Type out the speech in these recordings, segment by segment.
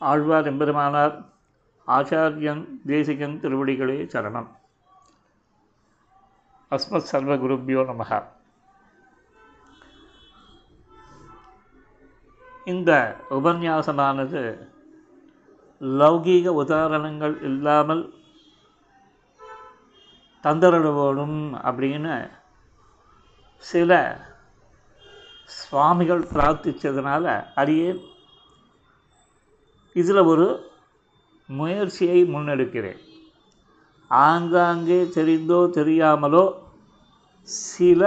ஆழ்வார் எம்பெருமானார் ஆச்சாரியன் தேசிகன் திருவடிகளே சரணம். அஸ்மத் சர்வ குருப்பியோ நமக இந்த உபன்யாசமானது லௌகீக உதாரணங்கள் இல்லாமல் தந்தரடுவோடும் அப்படின்னு சில சுவாமிகள் பிரார்த்தித்ததுனால அடியேன் இதில் ஒரு முயற்சியை முன்னெடுக்கிறேன். ஆங்காங்கே தெரிந்தோ தெரியாமலோ சில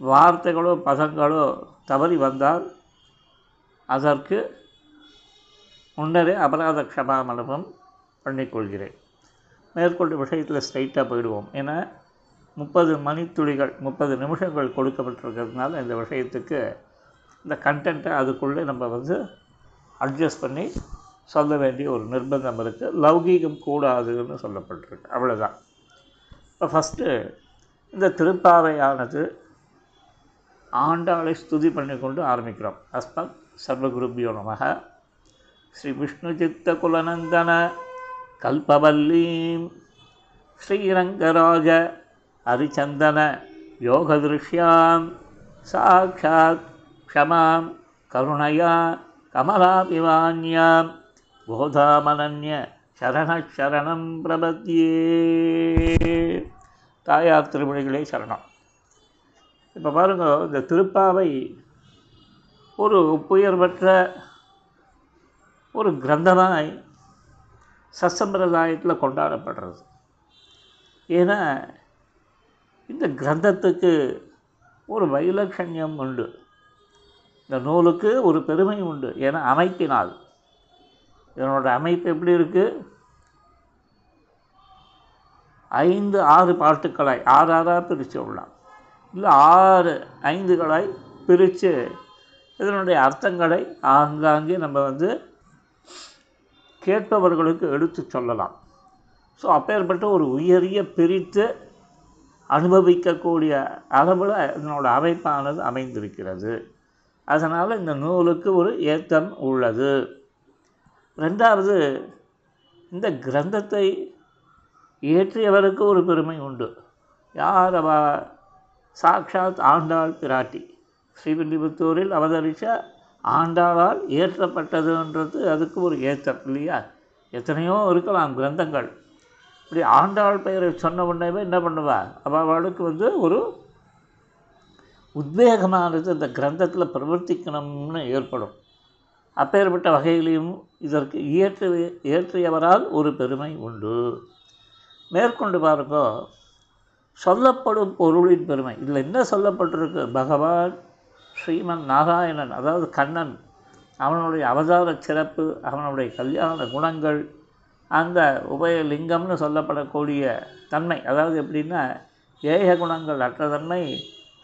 வார்த்தைகளோ பதங்களோ தவறி வந்தால் அதற்கு முன்னரே அபராத க்ஷமாமலமும் பண்ணிக்கொள்கிறேன். மேற்கொண்டு விஷயத்தில் ஸ்ட்ரைட்டாக போயிடுவோம். ஏன்னா முப்பது மணித்துளிகள் முப்பது நிமிஷங்கள் கொடுக்கப்பட்டிருக்கிறதுனால இந்த விஷயத்துக்கு இந்த கண்டென்ட்டை அதுக்குள்ளே நம்ம வந்து அட்ஜஸ்ட் பண்ணி சொல்ல வேண்டிய ஒரு நிர்பந்தம் இருக்குது லௌகீகம் கூடாதுன்னு சொல்லப்பட்டிருக்கு. அவ்வளோதான் இப்போ ஃபஸ்ட்டு இந்த திருப்பாவையானது ஆண்டாளை ஸ்துதி பண்ணிக்கொண்டு ஆரம்பிக்கிறோம். அஸ்மத் சர்வகுருபியோ நமக. ஸ்ரீ விஷ்ணு சித்த குலநந்தன கல்பவல்லீம் ஸ்ரீரங்கராஜ ஹரிச்சந்தன யோகதிருஷ்யாம் சாட்சாத் க்ஷமாம் கருணையா கமலாபிவான்யாம் போதாமனன்ய சரணம் பிரபத்தியே தாயார் திருமொழிகளே சரணம். இப்போ பாருங்க இந்த திருப்பாவை ஒரு புயர்பற்ற ஒரு கிரந்தமாய் சசம்பிரதாயத்தில் கொண்டாடப்படுறது. ஏன்னா இந்த கிரந்தத்துக்கு ஒரு வைலட்சண்யம் உண்டு. இந்த நூலுக்கு ஒரு பெருமை உண்டு. ஏன்னா அமைப்பினால். இதனோட அமைப்பு எப்படி இருக்குது ஐந்து ஆறு பாட்டுக்களாய் ஆறு ஆறாக பிரித்து விடலாம் இல்லை ஆறு ஐந்துகளாய் பிரித்து இதனுடைய அர்த்தங்களை ஆங்காங்கே நம்ம வந்து கேட்பவர்களுக்கு எடுத்து சொல்லலாம். ஸோ அப்பேற்பட்ட ஒரு உயரிய பிரித்து அனுபவிக்கக்கூடிய அளவில் இதனோட அமைப்பானது அமைந்திருக்கிறது. அதனால் இந்த நூலுக்கு ஒரு ஏற்றம் உள்ளது. ரெண்டாவது இந்த கிரந்தத்தை இயற்றியவருக்கு ஒரு பெருமை உண்டு. யார் அவ? சாட்சாத் ஆண்டாள் பிராட்டி. ஸ்ரீவில்லிபுத்தூரில் அவதரித்த ஆண்டாளால் இயற்றப்பட்டதுன்றது அதுக்கு ஒரு ஏற்றம் இல்லையா? எத்தனையோ இருக்கலாம் கிரந்தங்கள். இப்படி ஆண்டாள் பெயரை சொன்ன உடனே என்ன பண்ணுவா? அவளுக்கு வந்து ஒரு உத்வேகமானது இந்த கிரந்தத்தில் பிரவர்த்திக்கணும்னு ஏற்படும். அப்பேற்பட்ட வகையிலையும் இதற்கு இயற்று இயற்றியவரால் ஒரு பெருமை உண்டு. மேற்கொண்டு பாருங்க சொல்லப்படும் பொருளின் பெருமை. இதில் என்ன சொல்லப்பட்டிருக்கு? பகவான் ஸ்ரீமன் நாராயணன் அதாவது கண்ணன் அவனுடைய அவதார சிறப்பு அவனுடைய கல்யாண குணங்கள் அந்த உபயலிங்கம்னு சொல்லப்படக்கூடிய தன்மை. அதாவது எப்படின்னா ஏக குணங்கள் அற்ற தன்மை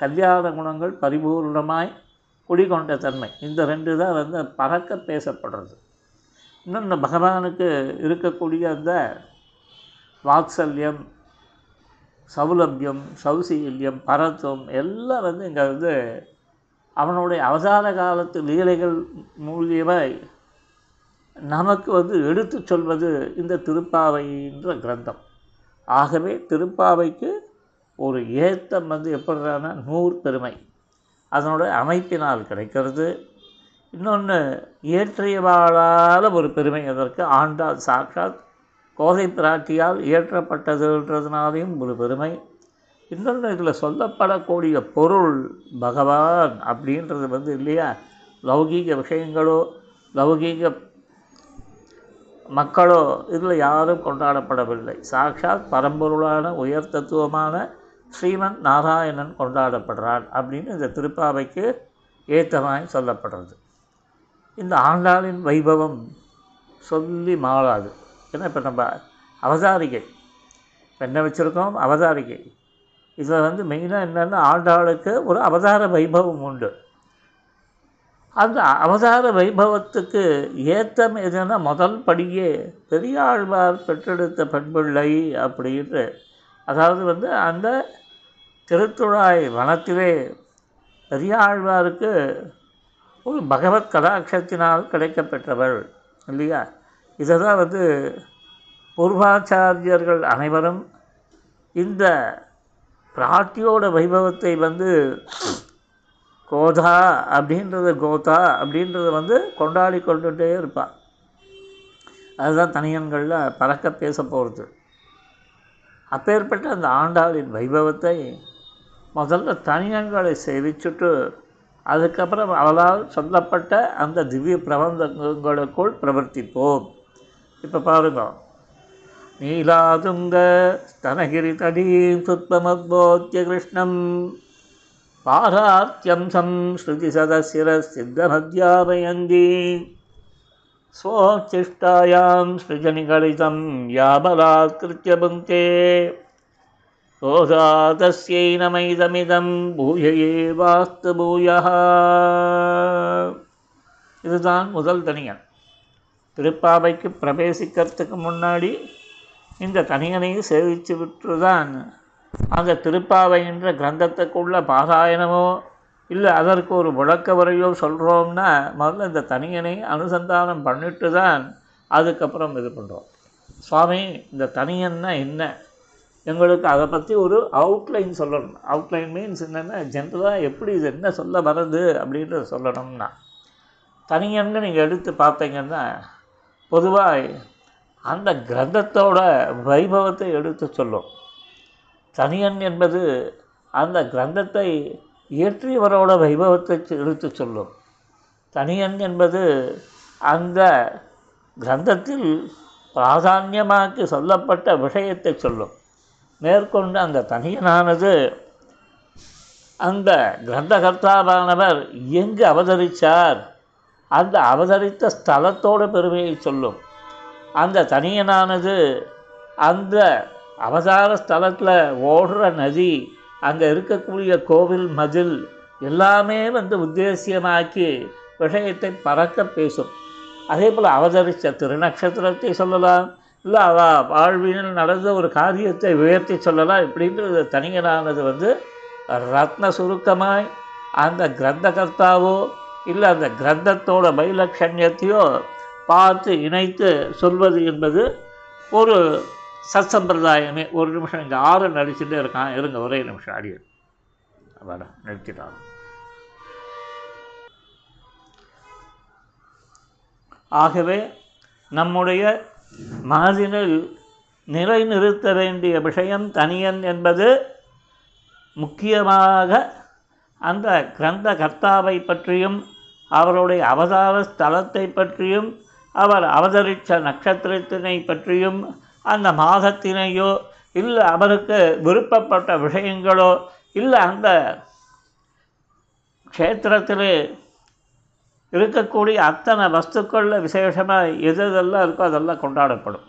கல்யாண குணங்கள் பரிபூர்ணமாய் குடிகொண்ட தன்மை. இந்த ரெண்டு தான் வந்து பறக்க பேசப்படுறது. இன்னொன்று பகவானுக்கு இருக்கக்கூடிய அந்த வாத்சல்யம் சௌலபியம் சௌசீல்யம் பரத்துவம் எல்லாம் வந்து இங்கே வந்து அவனுடைய அவதார காலத்து லீலைகள் மூலியமாக நமக்கு வந்து எடுத்து சொல்வது இந்த திருப்பாவை என்ற கிரந்தம். ஆகவே திருப்பாவைக்கு ஒரு ஏத்தம் வந்து எப்படினா நூறு பெருமை. அதனோட அமைப்பினால் கிடைக்கிறது. இன்னொன்று இயற்றியவாளால் ஒரு பெருமை அதற்கு. ஆண்டாள் சாக்காத் கோதை பிராட்டியால் இயற்றப்பட்டதுன்றதுனாலையும் ஒரு பெருமை. இன்னொன்று இதில் சொல்லப்படக்கூடிய பொருள் பகவான் அப்படின்றது வந்து இல்லையா? லௌகீக விஷயங்களோ லௌகீக மக்களோ இதில் யாரும் கொண்டாடப்படவில்லை. சாட்சாத் பரம்பொருளான உயர் தத்துவமான ஸ்ரீமன் நாராயணன் கொண்டாடப்படுறார் அப்படின்னு இந்த திருப்பாவைக்கு ஏத்தமாய் சொல்லப்படுறது. இந்த ஆண்டாளின் வைபவம் சொல்லி மாறாது. ஏன்னா இப்போ நம்ம அவதாரிகை. இப்போ என்ன வச்சுருக்கோம்? அவதாரிகை. இதில் வந்து மெயினாக என்னென்னா ஆண்டாளுக்கு ஒரு அவதார வைபவம் உண்டு. அந்த அவதார வைபவத்துக்கு ஏத்தம் எதுன்னா முதல் படியே பெரியாழ்வார் பெற்றெடுத்த பண்பிள்ளை அப்படின்ட்டு. அதாவது வந்து அந்த திருத்துழாய் வனத்திலே பெரியாழ்வாருக்கு ஒரு பகவத் கடாட்சத்தினால் கிடைக்கப்பெற்றவள் இல்லையா? இதை தான் வந்து பூர்வாச்சாரியர்கள் அனைவரும் இந்த பிராட்டியோட வைபவத்தை வந்து கோதா அப்படின்றது கோதா அப்படின்றத வந்து கொண்டாடி கொண்டுகிட்டே இருப்பாள் அதுதான் தனியன்களில் பறக்க பேச போகிறது அப்பேற்பட்ட அந்த ஆண்டாளின் வைபவத்தை முதல்ல தனியன்களை சேவிச்சுட்டு அதுக்கப்புறம் அவளால் சொல்லப்பட்ட அந்த திவ்ய பிரபந்தங்களுக்குள் பிரவர்த்திப்போம் இப்போ பாருங்க நீலாதுங்க ஸ்தனகிரி தடீம் சுத்மமத்போத்திய கிருஷ்ணம் பாராத்யம்சம் ஸ்ருதி சதசிர சித்தமத்யாபயந்தி स्वोच्छिष्टायां सृजनिगलितं या बलात्कृत्य भुङ्क्ते रोधा तस्यै नमैदमिदं பூய ஏவாஸ்து பூயः இதுதான் முதல் தனியன் திருப்பாவைக்கு பிரவேசிக்கிறதுக்கு முன்னாடி இந்த தனியனை சேவித்து விட்டு தான் அந்த திருப்பாவை என்ற கிரந்தத்துக்குள்ள பாராயணமோ இல்லை அதற்கு ஒரு விளக்க வரையோ சொல்கிறோம்னா முதல்ல இந்த தனியனை அனுசந்தானம் பண்ணிட்டு தான் அதுக்கப்புறம் இது பண்ணுறோம் சுவாமி இந்த தனியன்னா என்ன எங்களுக்கு அதை பற்றி ஒரு அவுட்லைன் சொல்லணும். அவுட்லைன் மீன்ஸ் என்னென்னா ஜென்ரலாக எப்படி இது என்ன சொல்ல வருது அப்படின்றத சொல்லணும்னா தனியன்னு நீங்கள் எடுத்து பார்த்தீங்கன்னா பொதுவாக அந்த கிரந்தத்தோட வைபவத்தை எடுத்து சொல்லும். தனியன் என்பது அந்த கிரந்தத்தை இயற்றியவரோட வைபவத்தை எடுத்து சொல்லும். தனியன் என்பது அந்த கிரந்தத்தில் பிராதான்யமாக்கி சொல்லப்பட்ட விஷயத்தை சொல்லும். மேற்கொண்டு அந்த தனியனானது அந்த கிரந்தகர்த்தாவானவர் எங்கு அவதரித்தார் அந்த அவதரித்த ஸ்தலத்தோட பெருமையை சொல்லும். அந்த தனியனானது அந்த அவதார ஸ்தலத்தில் ஓடுற நதி அங்கே இருக்கக்கூடிய கோவில் மதில் எல்லாமே வந்து உத்தேசியமாக்கி விஷயத்தை பறக்க பேசும். அதே போல் அவதரித்த திருநக்ஷத்திரத்தை சொல்லலாம். இல்லை அவள் வாழ்வினில் நடந்த ஒரு காரியத்தை உயர்த்தி சொல்லலாம் இப்படின்றது தனியனானது வந்து ரத்ன சுருக்கமாய் அந்த கிரந்தகர்த்தாவோ இல்லை அந்த கிரந்தத்தோட வைலட்சண்யத்தையோ பார்த்து இணைத்து சொல்வது என்பது ஒரு சத்சம்பிரதாயமே. ஒரு நிமிஷம் இங்கே ஆறு நடிச்சுட்டே இருக்கான். இருங்க ஒரே நிமிஷம் அடிய. அவ்வளோ நிறுத்திட்டாங்க ஆகவே நம்முடைய மனதினில் நிலைநிறுத்த வேண்டிய விஷயம் தனியன் என்பது முக்கியமாக அந்த கிரந்த கர்த்தாவை பற்றியும் அவருடைய அவதார ஸ்தலத்தை பற்றியும் அவர் அவதரித்த நட்சத்திரத்தினை பற்றியும் அந்த மாதத்தினையோ இல்லை அவருக்கு விருப்பப்பட்ட விஷயங்களோ இல்லை அந்த க்ஷேத்திரத்திலே இருக்கக்கூடிய அத்தனை வஸ்துக்களில் விசேஷமாக எது எதெல்லாம் இருக்கோ அதெல்லாம் கொண்டாடப்படும்.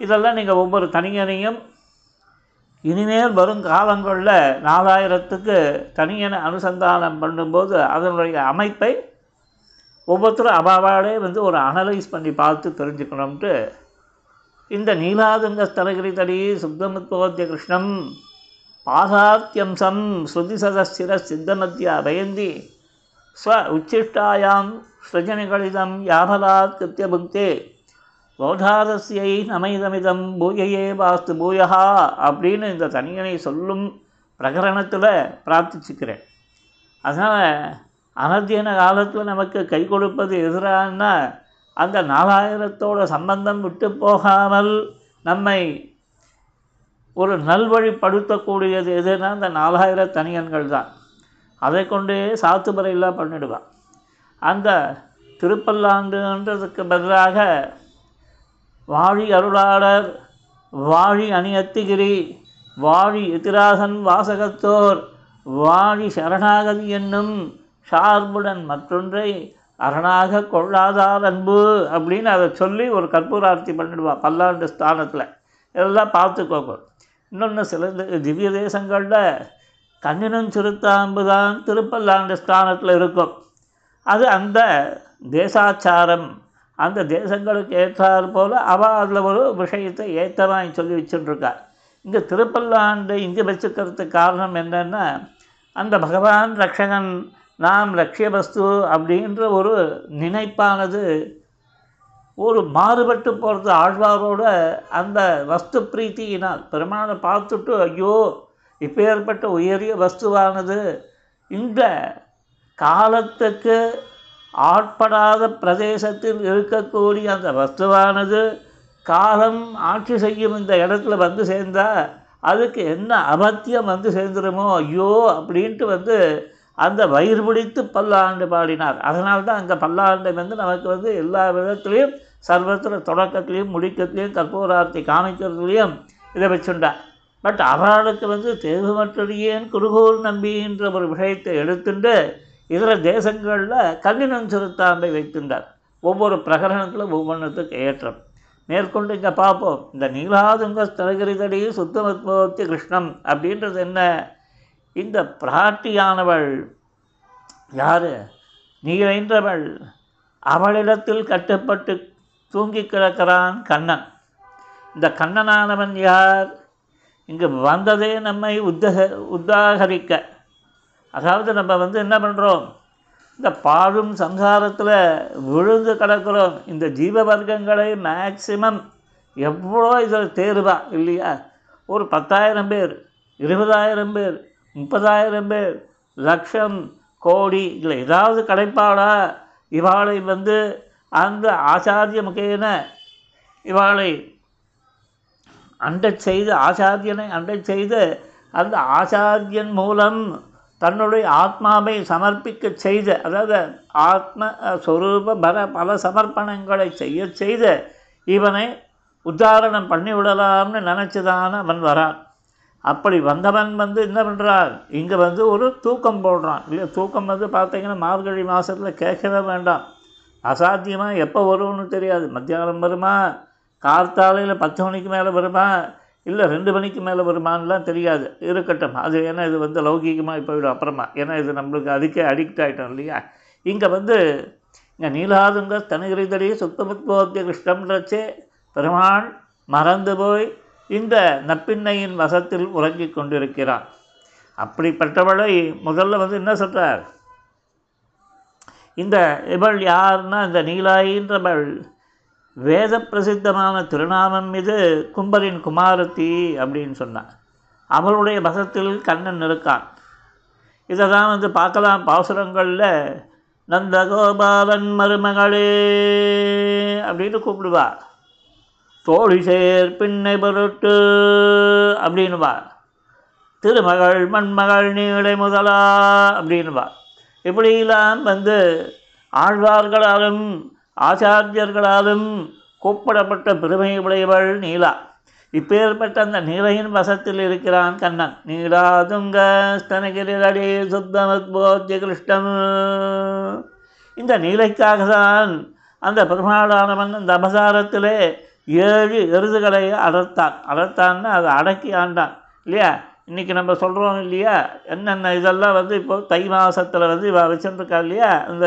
இதெல்லாம் நீங்கள் ஒவ்வொரு தனியனையும் இனிமேல் வரும் காலங்களில் நாலாயிரத்துக்கு தனியனை அனுசந்தானம் பண்ணும்போது அதனுடைய அமைப்பை ஒவ்வொருத்தரும் அபாவாலே வந்து ஒரு அனலைஸ் பண்ணி பார்த்து தெரிஞ்சுக்கணும்ட்டு இந்த நீலாதுங்க ஸ்தலகிரி தடி சுப்தமுத்தோத்திய கிருஷ்ணம் பாசாத்தியம்சம் ஸ்ருதி சதஸ்திர சித்தமத்தியா பயந்தி ஸ்வ உச்சிஷ்டாயாம் ஸ்ருஜனிகளிதம் யாபலாத் கிருத்தியபுக்தே பௌதாரஸ்யை நமைதமிதம் பூயையே வாஸ்து பூயஹா அப்படின்னு இந்த தனியனை சொல்லும் பிரகரணத்தில் பிரார்த்திச்சுக்கிறேன். அதனால் அனத்தியன காலத்தில் நமக்கு கை கொடுப்பது எதிரானா அந்த நாலாயிரத்தோட சம்பந்தம் விட்டு போகாமல் நம்மை ஒரு நல்வழிப்படுத்தக்கூடியது எதுனா அந்த நாலாயிர தனியன்கள் தான் அதை கொண்டே சாத்துப்பறையெல்லாம் பண்ணிடுவான் அந்த திருப்பல்லாண்டுன்றதுக்கு பதிலாக வாழி அருளாளர் வாழி அணியத்திகிரி வாழி எதிராசன் வாசகத்தோர் வாழி சரணாகதி என்னும் சார்புடன் மற்றொன்றை அரணாக கொள்ளாதார் அன்பு அப்படின்னு அதை சொல்லி ஒரு கற்பூரார்த்தி பண்ணிடுவா பல்லாண்டு ஸ்தானத்தில். இதெல்லாம் பார்த்துக்கோங்க. இன்னொன்று சில திவ்ய தேசங்களில் கண்ணினும் சிறுத்தாம்பு தான் திருப்பல்லாண்டு ஸ்தானத்தில் இருக்கும். அது அந்த தேசாச்சாரம் அந்த தேசங்களுக்கு ஏற்றாறு போல் அவள் அதில் ஒரு விஷயத்தை ஏற்றமாக சொல்லி வச்சுட்டுருக்கா இந்த திருப்பல்லாண்டு இங்கே வச்சுக்கிறதுக்கு காரணம் என்னென்னா அந்த பகவான் ரக்ஷகன் நாம் லட்சிய வஸ்து அப்படின்ற ஒரு நினைப்பானது ஒரு மாறுபட்டு போகிறது ஆழ்வாரோட அந்த வஸ்து பிரீத்தியினால் பெருமானை பார்த்துட்டு ஐயோ இப்பேற்பட்ட உயரிய வஸ்துவானது இந்த காலத்துக்கு ஆட்படாத பிரதேசத்தில் இருக்கக்கூடிய அந்த வஸ்துவானது காலம் ஆட்சி செய்யும் இந்த இடத்துல வந்து சேர்ந்தால் அதுக்கு என்ன அபத்தியம் வந்து சேர்ந்துருமோ ஐயோ அப்படின்ட்டு வந்து அந்த வயிறு பிடித்து பல்லாண்டு பாடினார். அதனால்தான் அங்கே பல்லாண்டை வந்து நமக்கு வந்து எல்லா விதத்துலேயும் சர்வத்தில் தொடக்கத்துலேயும் முடிக்கத்துலேயும் கற்பூரார்த்தி காமிக்கிறதுலேயும் இதை வச்சுண்டார். பட் அவர்களுக்கு வந்து தேர்வு மற்றடியேன் குருகோல் நம்பின்ற ஒரு விஷயத்தை எடுத்துட்டு இதர தேசங்களில் கல்லினம் சிறுத்தாம்பை வைத்திருந்தார் ஒவ்வொரு பிரகரணத்திலும் ஒவ்வொன்றத்துக்கு ஏற்றம். மேற்கொண்டு இங்கே பார்ப்போம் இந்த நீலாதுங்க ஸ்தலகிரிதடி சுத்தமத்மோத்தி கிருஷ்ணம் அப்படின்றது என்ன? இந்த பிராட்டியானவள் யார்? நீரைன்றவள். அவளிடத்தில் கட்டுப்பட்டு தூங்கி கிடக்கிறான் கண்ணன். இந்த கண்ணனானவன் யார்? இங்கு வந்ததே நம்மை உத்தக உத்தாகரிக்க. அதாவது நம்ம வந்து என்ன பண்ணுறோம் இந்த பாழும் சங்காரத்தில் விழுந்து கிடக்கிறோம். இந்த ஜீவ வர்க்கங்களை மேக்சிமம் எவ்வளோ இதில் தேர்வா இல்லையா? ஒரு பத்தாயிரம் பேர் இருபதாயிரம் பேர் முப்பதாயிரம் பேர் லட்சம் கோடி இதில் ஏதாவது கடைப்பாடா? இவாளை வந்து அந்த ஆச்சாரிய முகேன இவாளை அண்டை செய்து ஆச்சாரியனை அண்டை செய்து அந்த ஆச்சாரியன் மூலம் தன்னுடைய ஆத்மாவை சமர்ப்பிக்க செய்த அதாவது ஆத்ம சொரூப பல பல சமர்ப்பணங்களை செய்ய செய்த இவனை உத்தாரணம் பண்ணிவிடலாம்னு நினச்சிதான் அவன் வரான். அப்படி வந்தவன் வந்து என்ன பண்ணுறான் இங்கே வந்து ஒரு தூக்கம் போடுறான். இல்லையா? தூக்கம் வந்து பார்த்தீங்கன்னா மார்கழி மாதத்தில் கேட்கவே வேண்டாம். அசாத்தியமாக எப்போ வரும்னு தெரியாது. மத்தியானம் வருமா? கார்த்தாலையில் பத்து மணிக்கு மேலே வருமா? இல்லை ரெண்டு மணிக்கு மேலே வருமானலாம் தெரியாது. இருக்கட்டும். அது ஏன்னா இது வந்து லௌகீகமாக போயிடும் அப்புறமா. ஏன்னா இது நம்மளுக்கு அதுக்கே அடிக்ட் ஆகிட்டோம் இல்லையா? இங்கே வந்து இங்கே நீலாதுங்க தனகிரிதடி சுத்தமுத்போத்திய கிருஷ்ணம்ன்றச்சே பெருமாள் மறந்து போய் இந்த நப்பின்னையின் வசத்தில் உறங்கிக் கொண்டிருக்கிறான் அப்படிப்பட்டவளை முதல்ல வந்து என்ன சொல்கிறார் இந்த இவள் யாருன்னா இந்த நீலாயின்றவள் வேத பிரசித்தமான திருநாமம் மீது கும்பரின் குமாரத்தி அப்படின்னு சொன்னான் அவளுடைய வசத்தில் கண்ணன் இருக்கான். இதை தான் வந்து பார்க்கலாம். பாசுரங்களில் நந்தகோபாலன் மருமகளே அப்படின்னு கூப்பிடுவா தோழி சேர் பின்னை பொருட்டு அப்படின்னுவா திருமகள் மண்மகள் நீளை முதலா அப்படின்னுவா இப்படியெல்லாம் வந்து ஆழ்வார்களாலும் ஆச்சாரியர்களாலும் கூப்பிடப்பட்ட பெருமை உடையவள் நீலா. இப்பேற்பட்ட அந்த நீலையின் வசத்தில் இருக்கிறான் கண்ணன். நீலாதுங்க ஸ்தனகிரிலடி சுத்தமத்போத்திய கிருஷ்ணம். இந்த நீலைக்காக தான் அந்த பெருமாளானவன் அந்த அபசாரத்திலே ஏழு எருதுகளை அடர்த்தான். அடர்த்தான்னு அதை அடக்கி ஆண்டான் இல்லையா? இன்றைக்கி நம்ம சொல்கிறோம் இல்லையா? என்னென்ன இதெல்லாம் வந்து இப்போ தை மாதத்தில் வந்து இவ வச்சுருக்கா இல்லையா? இந்த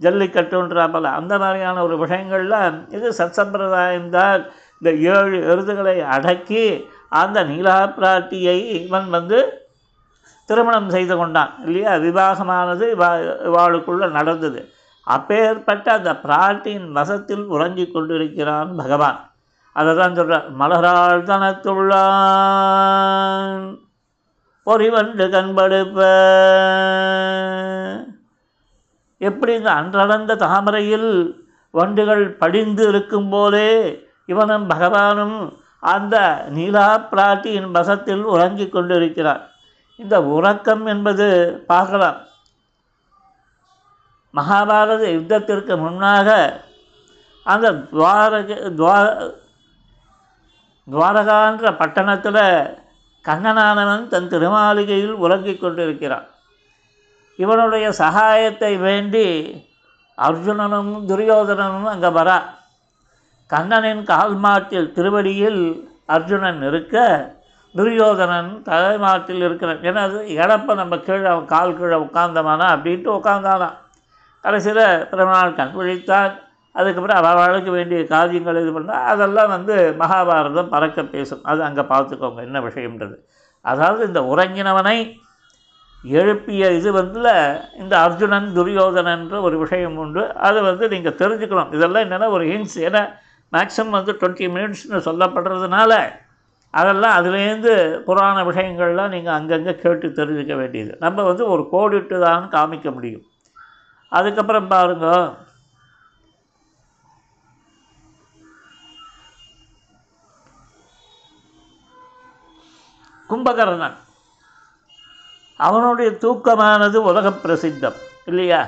ஜல்லிக்கட்டுன்றாமல் அந்த மாதிரியான ஒரு விஷயங்களில் இது சத்சம்பிரதாயம் தான் இந்த ஏழு எருதுகளை அடக்கி அந்த நீலா பிராட்டியை இவன் வந்து திருமணம் செய்து கொண்டான் இல்லையா? விவாகமானது இவா இவாளுக்குள்ளே நடந்தது. அப்பேற்பட்ட அந்த பிராட்டியின் வசத்தில் உறங்கி கொண்டிருக்கிறான் பகவான். அதை தான் சொல்கிறார் மலரால் தனத்துள்ளான் பொறிவண்டு கண்படுப்ப எப்படி இந்த அன்றளந்த தாமரையில் வண்டுகள் படிந்து இருக்கும் போதே இவனும் பகவானும் அந்த நீலா பிராட்டியின் வசத்தில் உறங்கிக் கொண்டிருக்கிறார். இந்த உறக்கம் என்பது பார்க்கலாம். மகாபாரத யுத்தத்திற்கு முன்னாக அந்த துவாரக துவா துவாரகான்ற பட்டணத்தில் கண்ணனானவன் தன் திருமாளிகையில் உறங்கிக் கொண்டிருக்கிறான். இவனுடைய சகாயத்தை வேண்டி அர்ஜுனனும் துரியோதனனும் அங்கே வரா. கண்ணனின் கால்மாட்டில் திருவடியில் அர்ஜுனன் இருக்க துரியோதனன் தலைமாட்டில் இருக்கிறான் ஏன்னா அது இழப்ப நம்ம கீழே அவன் கால் கீழே உட்காந்தமானா அப்படின்ட்டு உட்காந்தானான் கடைசியில் பிறநாள் கண் விழித்தான். அதுக்கப்புறம் அவளுக்கு வேண்டிய காரியங்கள் இது பண்ணால் அதெல்லாம் வந்து மகாபாரதம் பறக்க பேசும். அது அங்கே பார்த்துக்கோங்க என்ன விஷயம்ன்றது. அதாவது இந்த உறங்கினவனை எழுப்பிய இது வந்து இந்த அர்ஜுனன் துரியோதனன்ற ஒரு விஷயம் உண்டு. அதை வந்து நீங்கள் தெரிஞ்சுக்கணும். இதெல்லாம் என்னென்னா ஒரு ஹிண்ட்ஸ் ஏன்னா மேக்ஸிமம் வந்து டுவெண்ட்டி மினிட்ஸ்னு சொல்லப்படுறதுனால அதெல்லாம் அதுலேருந்து புராண விஷயங்கள்லாம் நீங்கள் அங்கங்கே கேட்டு தெரிஞ்சுக்க வேண்டியது. நம்ம வந்து ஒரு கோடிட்டு தான் காமிக்க முடியும். அதுக்கப்புறம் பாருங்க. கும்பகர்ணன். அவனுடைய தூக்கமானது உலக பிரசித்தம் இல்லையா?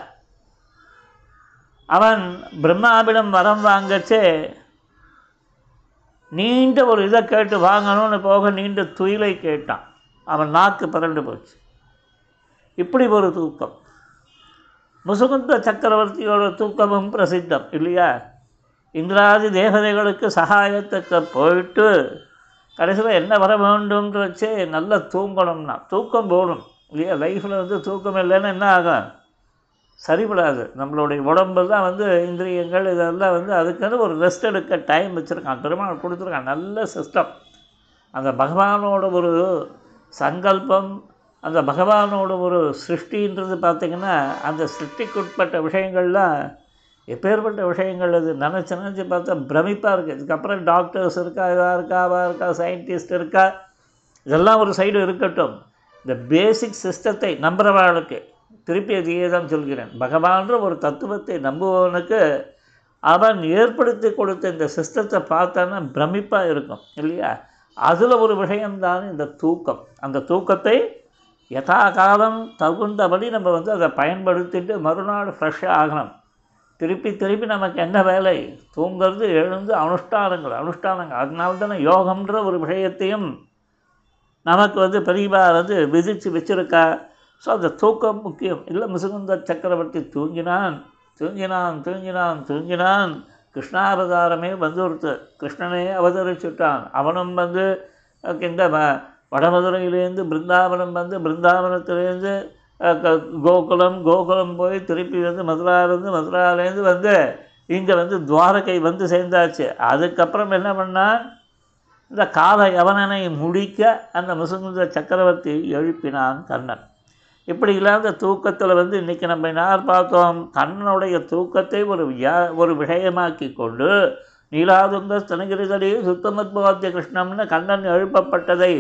அவன் பிரம்மாவிடம் வரம் வாங்கச்சே நீண்ட ஒரு இதை கேட்டு வாங்கணும்னு போக நீண்ட துயிலை கேட்டான். அவன் நாக்கு பரண்டு போச்சு. இப்படி ஒரு தூக்கம். முசுகுந்த சக்கரவர்த்தியோட தூக்கமும் பிரசித்தம் இல்லையா? இந்திராதி தேவதைகளுக்கு சகாயத்துக்கு போயிட்டு கடைசியில் என்ன வர வேண்டும்ன்ற வச்சே நல்லா தூங்கணும்னா தூக்கம் போகணும் இல்லையா லைஃப்பில் வந்து தூக்கம் இல்லைன்னா என்ன ஆகும் சரிபடாது. நம்மளுடைய உடம்பு தான் வந்து இந்திரியங்கள் இதெல்லாம் வந்து அதுக்கான ஒரு ரெஸ்ட் எடுக்க டைம் வச்சுருக்கான். பெருமாள் கொடுத்துருக்கான். நல்ல சிஸ்டம் அந்த பகவானோட ஒரு சங்கல்பம் அந்த பகவானோட ஒரு சிருஷ்டின்றது பார்த்திங்கன்னா அந்த சிருஷ்டிக்குட்பட்ட விஷயங்கள்லாம் எப்பேற்பட்ட விஷயங்கள் அது? நினச்சி நினச்சி பார்த்தா பிரமிப்பாக இருக்குது இதுக்கப்புறம் டாக்டர்ஸ் இருக்கா இதாக இருக்கா அவா இருக்கா சயின்டிஸ்ட் இருக்கா? இதெல்லாம் ஒரு சைடு இருக்கட்டும். இந்த பேசிக் சிஸ்டத்தை நம்புகிறவர்களுக்கு திருப்பி அதையே தான் சொல்கிறேன். பகவான்ற ஒரு தத்துவத்தை நம்புபவனுக்கு அவன் ஏற்படுத்தி கொடுத்த இந்த சிஸ்டத்தை பார்த்தான்னா பிரமிப்பாக இருக்கும் இல்லையா? அதில் ஒரு விஷயம்தான் இந்த தூக்கம். அந்த தூக்கத்தை யதா காலம் தகுந்தபடி நம்ம வந்து அதை பயன்படுத்திட்டு மறுநாள் ஃப்ரெஷ்ஷாக ஆகணும். திருப்பி திருப்பி நமக்கு என்ன வேலை? தூங்கிறது எழுந்து அனுஷ்டானங்கள் அனுஷ்டானங்கள். அதனால தானே யோகம்ன்ற ஒரு விஷயத்தையும் நமக்கு வந்து பெரியவா வந்து விதித்து வச்சுருக்கா. ஸோ அந்த தூக்கம் முக்கியம். இல்லை முசுகுந்த சக்கரவர்த்தி தூங்கினான். தூங்கினான் தூங்கினான் தூங்கினான். கிருஷ்ணாவதாரமே வந்துருத்து. கிருஷ்ணனே அவதரிச்சுட்டான். அவனும் வந்து இந்த வடமதுரையிலேருந்து பிருந்தாவனம் வந்து பிருந்தாவனத்துலேருந்து கோகுலம் கோகுலம் போய் திருப்பி வந்து மதுராலேருந்து மதுராலேருந்து வந்து இங்கே வந்து துவாரகை வந்து சேர்ந்தாச்சு. அதுக்கப்புறம் என்ன பண்ணான்? இந்த கால யவனனை முடிக்க அந்த முசுகுந்த சக்கரவர்த்தி எழுப்பினான் கண்ணன் இப்படி இல்லாத தூக்கத்தில் வந்து இன்றைக்கி நம்ம யார் பார்த்தோம்? கண்ணனுடைய தூக்கத்தை ஒரு வியா ஒரு விஷயமாக்கி கொண்டு நீலாதுங்க ஸ்தனகிரிகளே சுத்தமத்பவாத்திய கிருஷ்ணம்னு கண்ணன் எழுப்பப்பட்டதை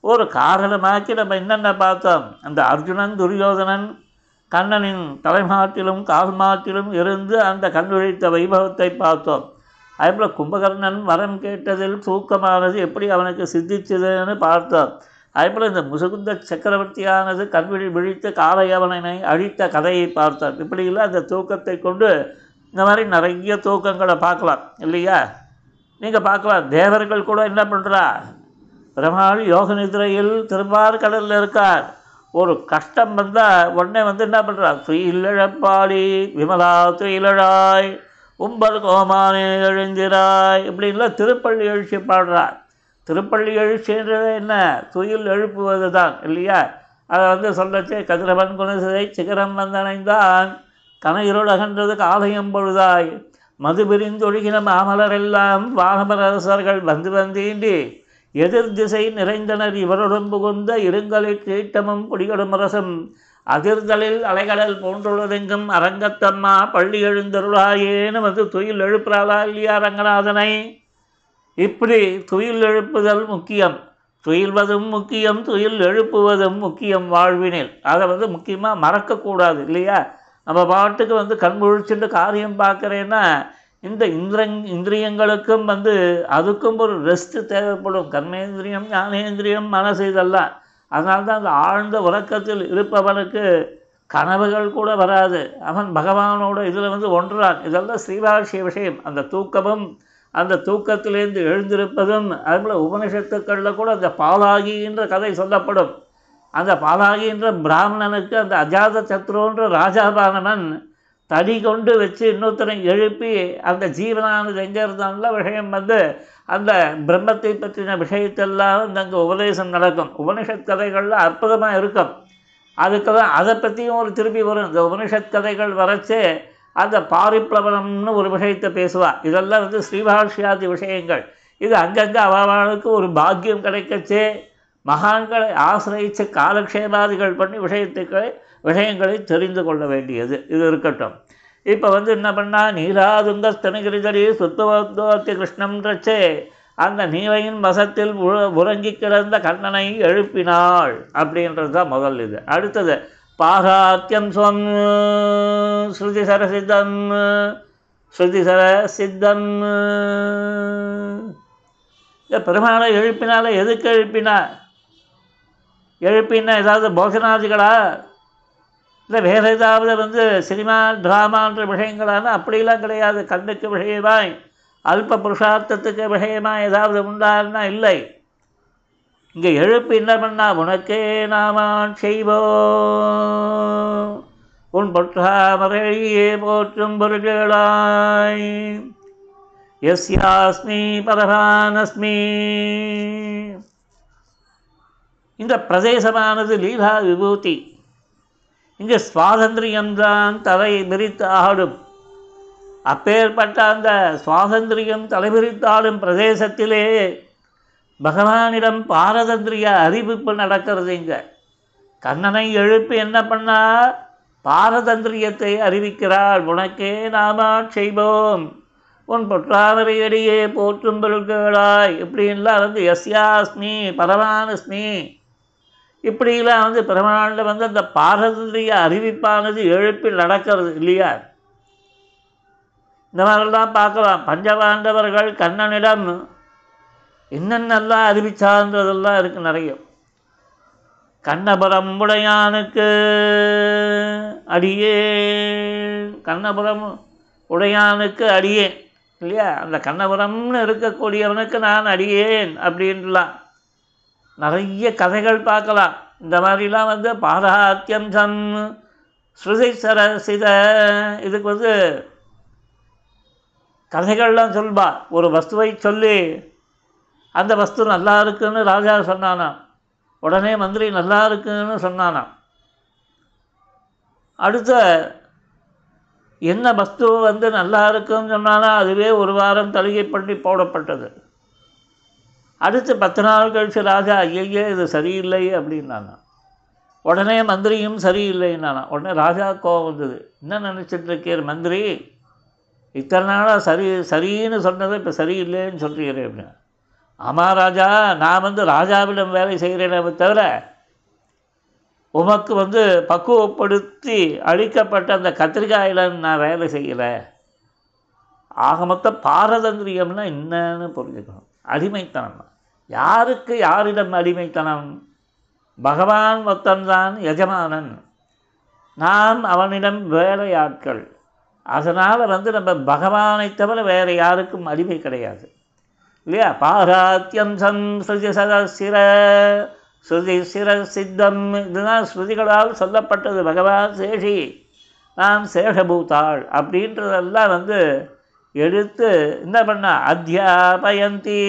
ஒரு காரணமாக்கி நம்ம என்னென்ன பார்த்தோம்? அந்த அர்ஜுனன் துரியோதனன் கண்ணனின் தலைமாட்டிலும் கால் மாட்டிலும் இருந்து அந்த கண்விழித்த வைபவத்தை பார்த்தோம். அதேபோல் கும்பகர்ணன் வரம் கேட்டதில் தூக்கமானது எப்படி அவனுக்கு சித்திச்சதுன்னு பார்த்தோம் அதேபோல் இந்த முசுகுந்த சக்கரவர்த்தியானது கண்விழி விழித்து காளையவனை அழித்த கதையை பார்த்தோம் இப்படியெல்லாம் அந்த தூக்கத்தை கொண்டு இந்த மாதிரி நிறைய தூக்கங்களை பார்க்கலாம் இல்லையா? நீங்கள் பார்க்கலாம் தேவர்கள் கூட என்ன பண்ணுறா பிரமாள் யோக நிதிரையில் திரும்பார் கடலில் இருக்கார். ஒரு கஷ்டம் வந்தால் உடனே வந்து என்ன பண்ணுறா துயிலழப்பாடி விமலா துயிலழாய் உம்பர் கோமானே எழுந்திராய் இப்படின்லாம் திருப்பள்ளி எழுச்சி பாடுறார். திருப்பள்ளி எழுச்சின்றது என்ன? துயில் எழுப்புவது தான் இல்லையா? அதை வந்து சொல்லச்சே கதிரவன் குணசிதை சிகரம் வந்தனைந்தான் கனையிருள் அகன்றது காலையம் பொழுதாய். மது பிரிந்தொழுகின மாமலரெல்லாம் வானமரசர்கள் வந்து வந்தீண்டி. எதிர் திசை நிறைந்தனர் இவருடன் புகுந்த இருங்கலை கீட்டமும் குடிகளும் அரசும். அதிர்தலில் அலைகடல் போன்றுள்ளதெங்கும் அரங்கத்தம்மா பள்ளி எழுந்தருளாயே வந்து துயில் எழுப்புறாளா இல்லையா ரங்கநாதனை? இப்படி துயில் எழுப்புதல் முக்கியம். துயில்வதும் முக்கியம் துயில் எழுப்புவதும் முக்கியம் வாழ்வினில். அதை வந்து முக்கியமாக மறக்கக்கூடாது இல்லையா? நம்ம பாட்டுக்கு வந்து கண் முழிச்சுட்டு காரியம் பார்க்குறேன்னா இந்த இந்திரங் இந்திரியங்களுக்கும் வந்து அதுக்கும் ஒரு ரெஸ்ட்டு தேவைப்படும். கர்மேந்திரியம் ஞானேந்திரியம் மனசு இதெல்லாம். அதனால் தான் அந்த ஆழ்ந்த உறக்கத்தில் இருப்பவனுக்கு கனவுகள் கூட வராது. அவன் பகவானோட இதில் வந்து ஒன்றான். இதெல்லாம் ஸ்ரீபாஷ்ய விஷயம். அந்த தூக்கமும் அந்த தூக்கத்திலேருந்து எழுந்திருப்பதும் அதுபோல் உபனிஷத்துக்களில் கூட அந்த பாலாகின்ற கதை சொல்லப்படும். அந்த பாலாகின்ற பிராமணனுக்கு அந்த அஜாத சத்ருன்ற ராஜாபானவன் தடி கொண்டு வச்சு இன்னொருத்தனை எழுப்பி அந்த ஜீவனானது எங்கே இருந்தாலும் விஷயம் வந்து அந்த பிரம்மத்தை பற்றின விஷயத்தெல்லாம் வந்து அங்கே உபதேசம் நடக்கும். உபனிஷத் கதைகளில் அற்புதமாக இருக்கும். அதுக்கு தான் அதை பற்றியும் ஒரு திருப்பி வரும். இந்த உபனிஷத் கதைகள் வரைச்சே அந்த பாரிப்ளவனம்னு ஒரு விஷயத்தை பேசுவாள் இதெல்லாம் வந்து ஸ்ரீபாஷ்யாதி விஷயங்கள். இது அங்கங்கே அவளுக்கு ஒரு பாக்கியம் கிடைக்கச்சே. மகான்களை ஆசிரியித்து காலக்ஷேபாதிகள் பண்ணி விஷயத்துக்கு விஷயங்களை தெரிந்து கொள்ள வேண்டியது. இது இருக்கட்டும். இப்போ வந்து என்ன பண்ணால் நீராதுங்க ஸ்தனகிரிதடி சுத்தவத்தோத்தி கிருஷ்ணம் ரச்சே. அந்த நீரையின் வசத்தில் உறங்கி கிடந்த கண்ணனை எழுப்பினாள். அப்படின்றது தான் முதல் இது. அடுத்தது பாகாத்தியம் சுவம் ஸ்ருதி சரசித்தம் ஸ்ருதி சர சித்தம் இந்த பெருமாளை எழுப்பினால எதுக்கு எழுப்பினா? எழுப்பினா ஏதாவது போஜனாதிகளா இல்லை வேறு ஏதாவது வந்து சினிமா ட்ராமான்ற விஷயங்களான அப்படிலாம் கிடையாது. கண்ணுக்கு விஷயமாய் அல்ப புருஷார்த்தத்துக்கு விஷயமாக ஏதாவது உண்டான்னா இல்லை. இங்கே எழுப்பு என்ன பண்ணா உனக்கே நாமான் செய்வோம். உன் பொற்றாமரையே போற்றும் பொருள்களாய். எஸ்யாஸ்மி பரமானஸ்மி இந்த பிரதேசமானது லீலா விபூதி. இங்கே சுவாதந்திரியம்தான் தலை விரித்தாடும். அப்பேற்பட்ட அந்த சுவாதந்திரியம் தலைவிரித்தாடும் பிரதேசத்திலே பகவானிடம் பாரதந்திரிய அறிவிப்பு நடக்கிறது இங்கே. கண்ணனை எழுப்பி என்ன பண்ணா? பாரதந்திரியத்தை அறிவிக்கிறாள். உனக்கே நாமா செய்வோம் உன் பொற்றாமரையடியே போற்றும் பொருட்களாய் இப்படின்லாம் வந்து எஸ்யாஸ்மி பரமானஸ்மி இப்படிலாம் வந்து பெருமாளில் வந்து அந்த பாரதந்திரிய அறிவிப்பானது எழுப்பி நடக்கிறது இல்லையா? இந்த மாதிரிலாம் பார்க்கலாம். பஞ்சபாண்டவர்கள் கண்ணனிடம் என்னென்னலாம் அறிவிச்சான்றதெல்லாம் இருக்குது நிறைய. கண்ணபுரம் உடையானுக்கு அடியே. கண்ணபுரம் உடையானுக்கு அடியேன் இல்லையா? அந்த கண்ணபுரம்னு இருக்கக்கூடியவனுக்கு நான் அடியேன் அப்படின்லாம். நிறைய கதைகள் பார்க்கலாம். இந்த மாதிரிலாம் வந்து பாரஹாத்தியம்சன் ஸ்ருதி சரசித இதுக்கு வந்து கதைகள்லாம் சொல்வா ஒரு வஸ்துவை சொல்லி அந்த வஸ்து நல்லா இருக்குன்னு ராஜா சொன்னானாம். உடனே மந்திரி நல்லா இருக்குன்னு சொன்னானாம். அடுத்த என்ன வஸ்து வந்து நல்லா இருக்குன்னு சொன்னானா? அதுவே ஒரு வாரம் தலிகை பண்ணி போடப்பட்டது. அடுத்து பத்து நாள் கழிச்சு ராஜா ஐயையே இது சரியில்லை அப்படின்னானா. உடனே மந்திரியும் சரியில்லைன்னானா. உடனே ராஜா கோவம் வந்தது. என்ன நினச்சிட்டு இருக்கீர் மந்திரி? இத்தனை நாளாக சரி சரின்னு சொன்னதை இப்போ சரியில்லைன்னு சொல்கிறீரே அப்படின்னு. ஆமாம் ராஜா நான் வந்து ராஜாவிடம் வேலை செய்கிறேனே தவிர உமக்கு வந்து பக்குவப்படுத்தி அழிக்கப்பட்ட அந்த கத்திரிக்காயில் நான் வேலை செய்யலை. ஆக மொத்தம் பாரதந்திரியம்னா என்னன்னு புரிஞ்சுக்கணும். அடிமைத்தனம் யாருக்கு யாரிடம் அடிமைத்தனம்? பகவான் ஒத்தன்தான் எஜமானன் நாம் அவனிடம் வேலையாட்கள். அதனால் வந்து நம்ம பகவானை தவிர வேறு யாருக்கும் அடிமை கிடையாது. இல்லையா? பாராத்தியம் சம் ஸ்ருதி சதசிர ஸ்ருதி சிர சித்தம். இதுதான் ஸ்ருதிகளால் சொல்லப்பட்டது. பகவான் சேஷி நாம் சேஷபூத்தாள் அப்படின்றதெல்லாம் வந்து எடுத்து என்ன பண்ண? அத்தியாபயந்தி.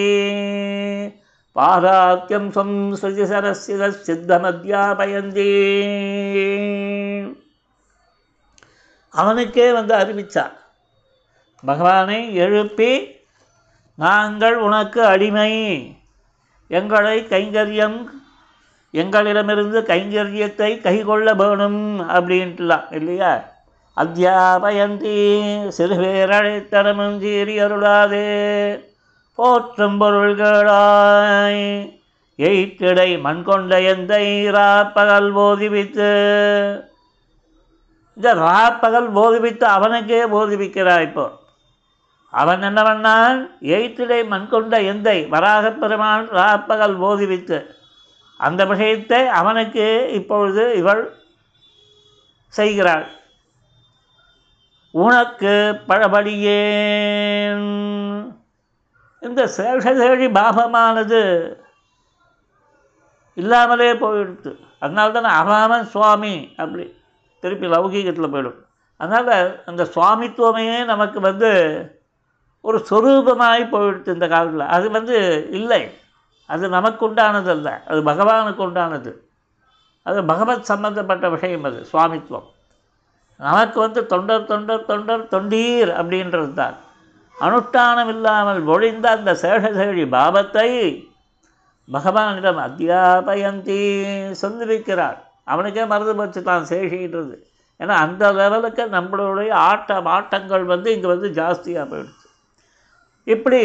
பாதாக்கியம் ஸ்வம் ஸ்ருதி சித்தம் அவனுக்கே வந்து அறிவிச்சா. பகவானை எழுப்பி நாங்கள் உனக்கு அடிமை. எங்களை கைங்கரியம் எங்களிடமிருந்து கைங்கரியத்தை கைகொள்ள வேணும் அப்படின்ட்டுலாம் இல்லையா? அத்தியாபயந்தி சிறுபேரழைத்தனமும் சீரியருளாதே அருளாதே. போற்றும் பொருள்களாய். எய்த்திடை மண் கொண்ட எந்தை ராப்பகல் போதிவித்து. இந்த ராப்பகல் போதிவித்து அவனுக்கே போதிவிக்கிறாய் இப்போ அவன் என்ன எய்த்திடை மண் கொண்ட எந்தை வராகப் பெருமான் ராப்பகல் போதிவித்து. அந்த விஷயத்தை அவனுக்கு இப்பொழுது இவள் செய்கிறாள். உனக்கு பழபடியேன். இந்த சேஷதேழி பாபமானது இல்லாமலே போயிடுது அதனால தானே அவாமன் சுவாமி அப்படி திருப்பி லௌகீகத்தில் போயிடும். அதனால் அந்த சுவாமித்துவமே நமக்கு வந்து ஒரு சொரூபமாகி போயிடுது இந்த காலத்தில். அது வந்து இல்லை. அது நமக்கு உண்டானது அல்ல அது பகவானுக்கு உண்டானது அது பகவத் சம்பந்தப்பட்ட விஷயம் அது சுவாமித்துவம். நமக்கு வந்து தொண்டர் தொண்டர் தொண்டர் தொண்டீர் அப்படின்றது தான் அனுஷ்டானம் இல்லாமல் ஒழிந்த அந்த சேஷசேழி பாபத்தை பகவானிடம் அத்தியாபயந்தி சொல்லி அவனுக்கே மறந்து போச்சு தான் சேஷின்றது. ஏன்னா அந்த லெவலுக்கு நம்மளுடைய ஆட்ட ஆட்டங்கள் வந்து இங்கே வந்து ஜாஸ்தியாக போயிடுச்சு. இப்படி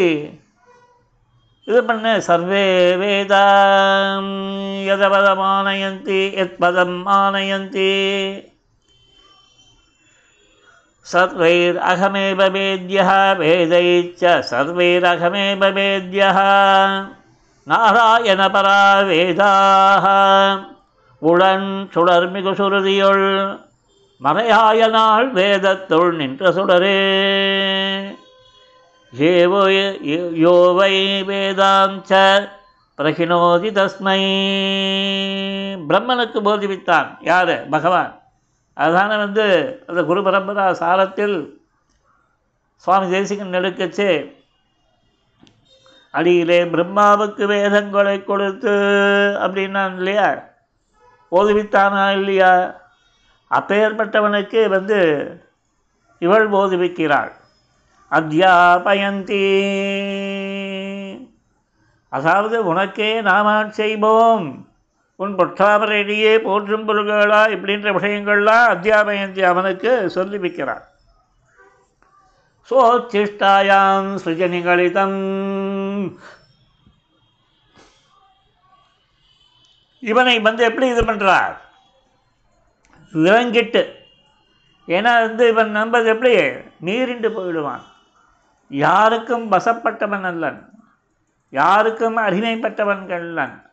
இது பண்ண சர்வே வேதாம் எதபதம் ஆனயந்தி எத் பதம் ஆனயந்தி. सर्वैरहमेव वेद्यः वेदैश्च सर्वैरहमेव वेद्यः நாராயணபரா வேதாக உடன் சுடர்மிகு சுருதியுள் மறையாய நாள் வேதத்துள் நின்ற சுடரே ஏவோ யோவை வேதாஞ்ச பிரகினோதி தஸ்மை பிரம்மனுக்கு போதிவித்தான் யார் பகவான் அதுதானே வந்து அந்த குரு பரம்பரா சாரத்தில் சுவாமி தேசிகன் நெடுக்கச்சு அடியிலே பிரம்மாவுக்கு வேதங்களை கொடுத்து அப்படின்னான் இல்லையா? போதுவித்தானா இல்லையா? அப்பேற்பட்டவனுக்கு வந்து இவள் போதுவிக்கிறாள். அத்தியாபயந்தி. அதாவது உனக்கே நாம செய்வோம். உன் பொற்றாமரையிலேயே போற்றும் பொருள்களா இப்படின்ற விஷயங்கள்லாம் அத்தியாபயந்தி அவனுக்கு சொல்லி வைக்கிறான் சோச்சிஷ்டாயாம் சிருஜனிகளிதம் இவனை வந்து எப்படி இது பண்ணுறார் விளங்கிட்டு. ஏன்னா வந்து இவன் நம்பது எப்படி? நீரிண்டு போயிடுவான். யாருக்கும் வசப்பட்டவன் அல்லன். யாருக்கும் அடிமைப்பட்டவன் அல்லன்.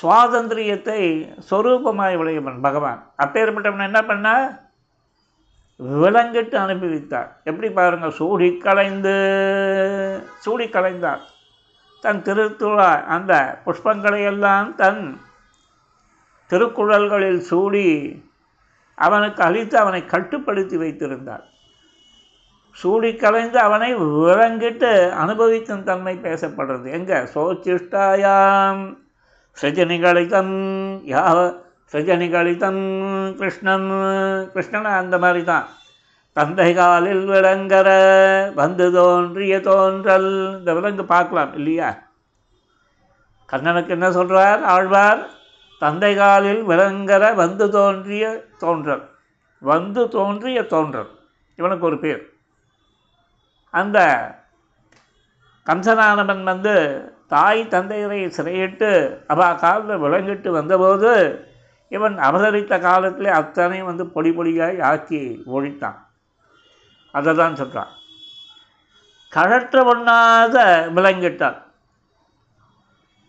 சுவாதந்திரியத்தை சொரூபமாய் விளையவன் பகவான். அப்பேற்பட்டவன் என்ன பண்ணா? விலங்கிட்டு அனுபவித்தார். எப்படி பாருங்கள் சூடி கலைந்து சூடி கலைந்தார் தன் திருத்துழா அந்த புஷ்பங்களையெல்லாம் தன் திருக்குழல்களில் சூடி அவனுக்கு அழித்து அவனை கட்டுப்படுத்தி வைத்திருந்தார். சூடி கலைந்து அவனை விளங்கிட்டு அனுபவிக்கும் தன்மை பேசப்படுறது. எங்கே? சோச்சிஷ்டாயாம். சஜனிகளிதம் யாவ சஜனிகளிதம் கிருஷ்ணன் கிருஷ்ணன் அந்த மாதிரி தான் தந்தை காலில் விளங்கற வந்து தோன்றிய தோன்றல் இந்த விலங்கு பார்க்கலாம் இல்லையா கண்ணனுக்கு என்ன சொல்கிறார் ஆழ்வார் தந்தை காலில் விளங்கற வந்து தோன்றிய தோன்றல் வந்து தோன்றிய தோன்றல் இவனுக்கு ஒரு பேர் அந்த கம்சனானவன் வந்து தாய் தந்தையரை சிறையிட்டு அவா காலில் விளங்கிட்டு வந்தபோது இவன் அவதரித்த காலத்திலே அத்தனையும் வந்து பொடி பொடியாய் ஆக்கி ஒழித்தான். அதை தான் சொல்கிறான் கழற்ற ஒண்ணாத விளங்கிட்டான்.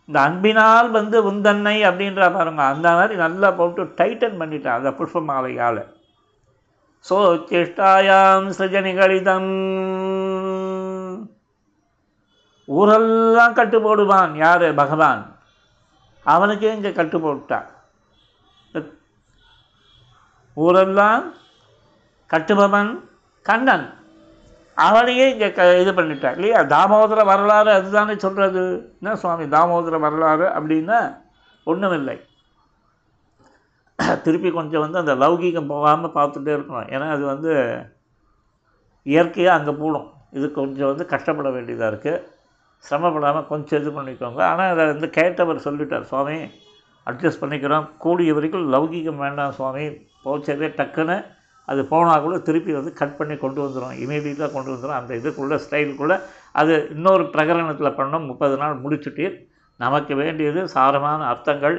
இந்த அன்பினால் வந்து உந்தன்னை அப்படின்ற பாருங்க. அந்த மாதிரி நல்லா போட்டு டைட்டன் பண்ணிட்டான் அந்த புஷ்ப மாலையால் சோ சேஷ்டாயாம் சிருஜனிகளிதம். ஊரெல்லாம் கட்டு போடுவான் யார்? பகவான். அவனுக்கே இங்கே கட்டு போட்டான் ஊரெல்லாம் கட்டுபவன் கண்ணன். அவனையே இங்கே க இது பண்ணிட்டார் இல்லையா? தாமோதர வரலாறு அதுதானே சொல்கிறது என்ன சுவாமி தாமோதர வரலாறு அப்படின்னா ஒன்றுமில்லை திருப்பி கொஞ்சம் வந்து அந்த லௌகீகம் போகாமல் பார்த்துட்டே இருக்கணும். ஏன்னா அது வந்து இயற்கையாக அங்கே போடும் இது கொஞ்சம் வந்து கஷ்டப்பட வேண்டியதாக இருக்குது சிரமப்படாமல் கொஞ்சம் இது பண்ணிக்கோங்க. ஆனால் அதை வந்து கேட்டவர் சொல்லிட்டார் சுவாமி அட்ஜஸ்ட் பண்ணிக்கிறோம். கூடிய வரைக்கும் லௌகீகம் வேண்டாம் சுவாமி. போச்சதே டக்குன்னு அது போனால் கூட திருப்பி வந்து கட் பண்ணி கொண்டு வந்துடும் இமீடியட்டாக கொண்டு வந்துடும் அந்த இதுக்குள்ளே ஸ்டைலுக்குள்ளே அது இன்னொரு பிரகரணத்தில் பண்ணோம். முப்பது நாள் முடிச்சுட்டு நமக்கு வேண்டியது சாரமான அர்த்தங்கள்.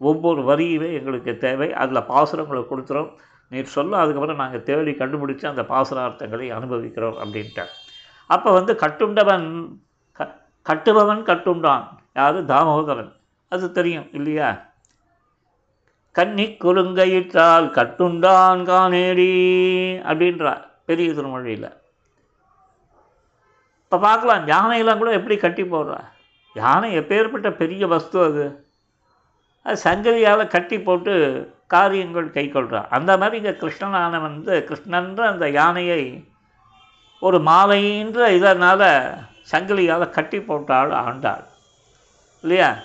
ஒவ்வொரு வரியுமே எங்களுக்கு தேவை. அதில் பாசுரங்களை கொடுத்துறோம். நீர் சொல்ல அதுக்கப்புறம் நாங்கள் தேடி கண்டுபிடிச்சி அந்த பாசுரார்த்தங்களை அனுபவிக்கிறோம் அப்படின்ட்டார். அப்போ வந்து கட்டுண்டவன் கட்டுபவன் கட்டுண்டான். யாரு? தாமோதரன். அது தெரியும் இல்லையா? கன்னி குறுங்கையிட்டால் கட்டுண்டான் காணேடி அப்படின்றார் பெரிய திருமொழியில். இப்போ பார்க்கலாம் யானையெல்லாம் கூட எப்படி கட்டி போடுறா? யானை எப்பேற்பட்ட பெரிய வஸ்து அது? அது சங்கதியால் கட்டி போட்டு காரியங்கள் கை கொள்றா. அந்த மாதிரி இங்கே கிருஷ்ணனான வந்து கிருஷ்ணன்ற அந்த யானையை ஒரு மாலைன்ற இதனால் சங்கிலியால் கட்டி போட்டாள் ஆண்டாள். இல்லையா?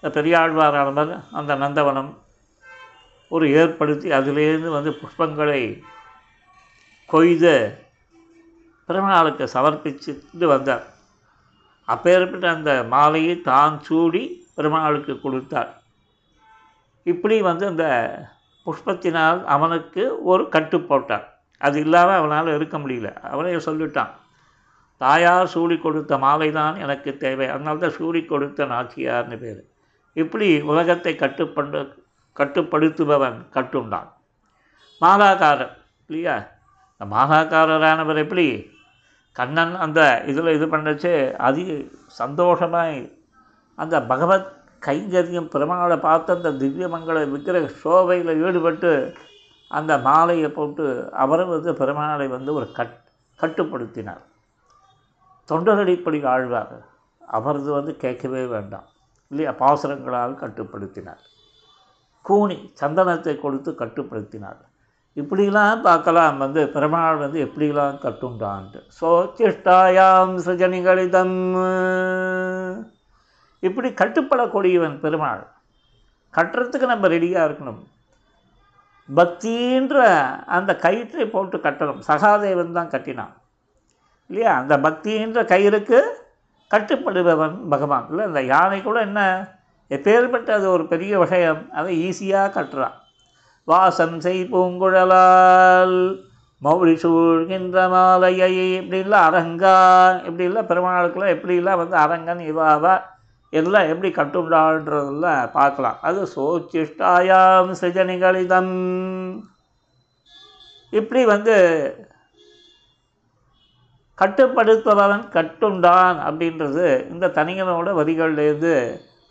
இந்த பெரியாழ்வாரானவர் அந்த நந்தவனம் ஒரு ஏற்படுத்தி அதிலேருந்து வந்து புஷ்பங்களை கொய்து பெருமாளுக்கு சமர்ப்பிச்சுட்டு வந்தார். அப்பேற்பட்ட அந்த மாலையை தான் சூடி பெருமாளுக்கு கொடுத்தார். இப்படி வந்து அந்த புஷ்பத்தினால் அவனுக்கு ஒரு கட்டு போட்டான். அது இல்லாமல் அவனால் இருக்க முடியல. அவனே சொல்லிட்டான். தாயார் சூடி கொடுத்த மாலை தான் எனக்கு தேவை. அதனால தான் சூடி கொடுத்த நாச்சியார்னு பேர். இப்படி உலகத்தை கட்டுப்பண்டு கட்டுப்படுத்துபவன் கட்டுண்டான். மாலாக்காரர் இல்லையா? இந்த மாலாக்காரரானவர் எப்படி? கண்ணன் அந்த இதில் இது பண்ணச்சு அதி சந்தோஷமாய் அந்த பகவத் கைங்கரியம் பெருமாளை பார்த்து அந்த திவ்யமங்கள விக்கிரக சோபையில் ஈடுபட்டு அந்த மாலையை போட்டு அவரும் வந்து பெருமாளை வந்து ஒரு கட் கட்டுப்படுத்தினார். தொண்டரடிப்படி ஆழ்வார் அவரது வந்து கேட்கவே வேண்டாம். இல்லையா பாசுரங்களால் கட்டுப்படுத்தினார். கூனி சந்தனத்தை கொடுத்து கட்டுப்படுத்தினார். இப்படிலாம் பார்க்கலாம். வந்து பெருமாள் வந்து எப்படிலாம் கட்டுண்டான்ட்டு. சோச்சிஷ்டாயாம் சிருஜனிகளிதம் இப்படி கட்டுப்படக்கூடியவன் பெருமாள். கட்டுறதுக்கு நம்ம ரெடியாக இருக்கணும். பக்தின்ற அந்த கயிற்றை போட்டு கட்டணும். சகாதேவன் தான் கட்டினான். இல்லையா? அந்த பக்தின்ற கயிறுக்கு கட்டுப்படுபவன் பகவான். இல்லை இந்த யானை கூட என்ன? எப்பேற்பட்ட அது ஒரு பெரிய விஷயம் அதை ஈஸியாக கட்டுறான். வாசம் செய் பூங்குழலால் மௌரி சூழ்கின்ற மாலையை இப்படிலாம் அரங்கா இப்படிலாம் பெருமாளுக்கெல்லாம் எப்படிலாம் வந்து அரங்கன் இவாவா எல்லாம் எப்படி கட்டுண்டான்றதெல்லாம் பார்க்கலாம். அது சோச்சிஷ்டாயாம் சிருஜனிகளிதம் இப்படி வந்து கட்டுப்படுத்துபவன் கட்டுண்டான் அப்படின்றது இந்த தனியனோட வரிகள்லேருந்து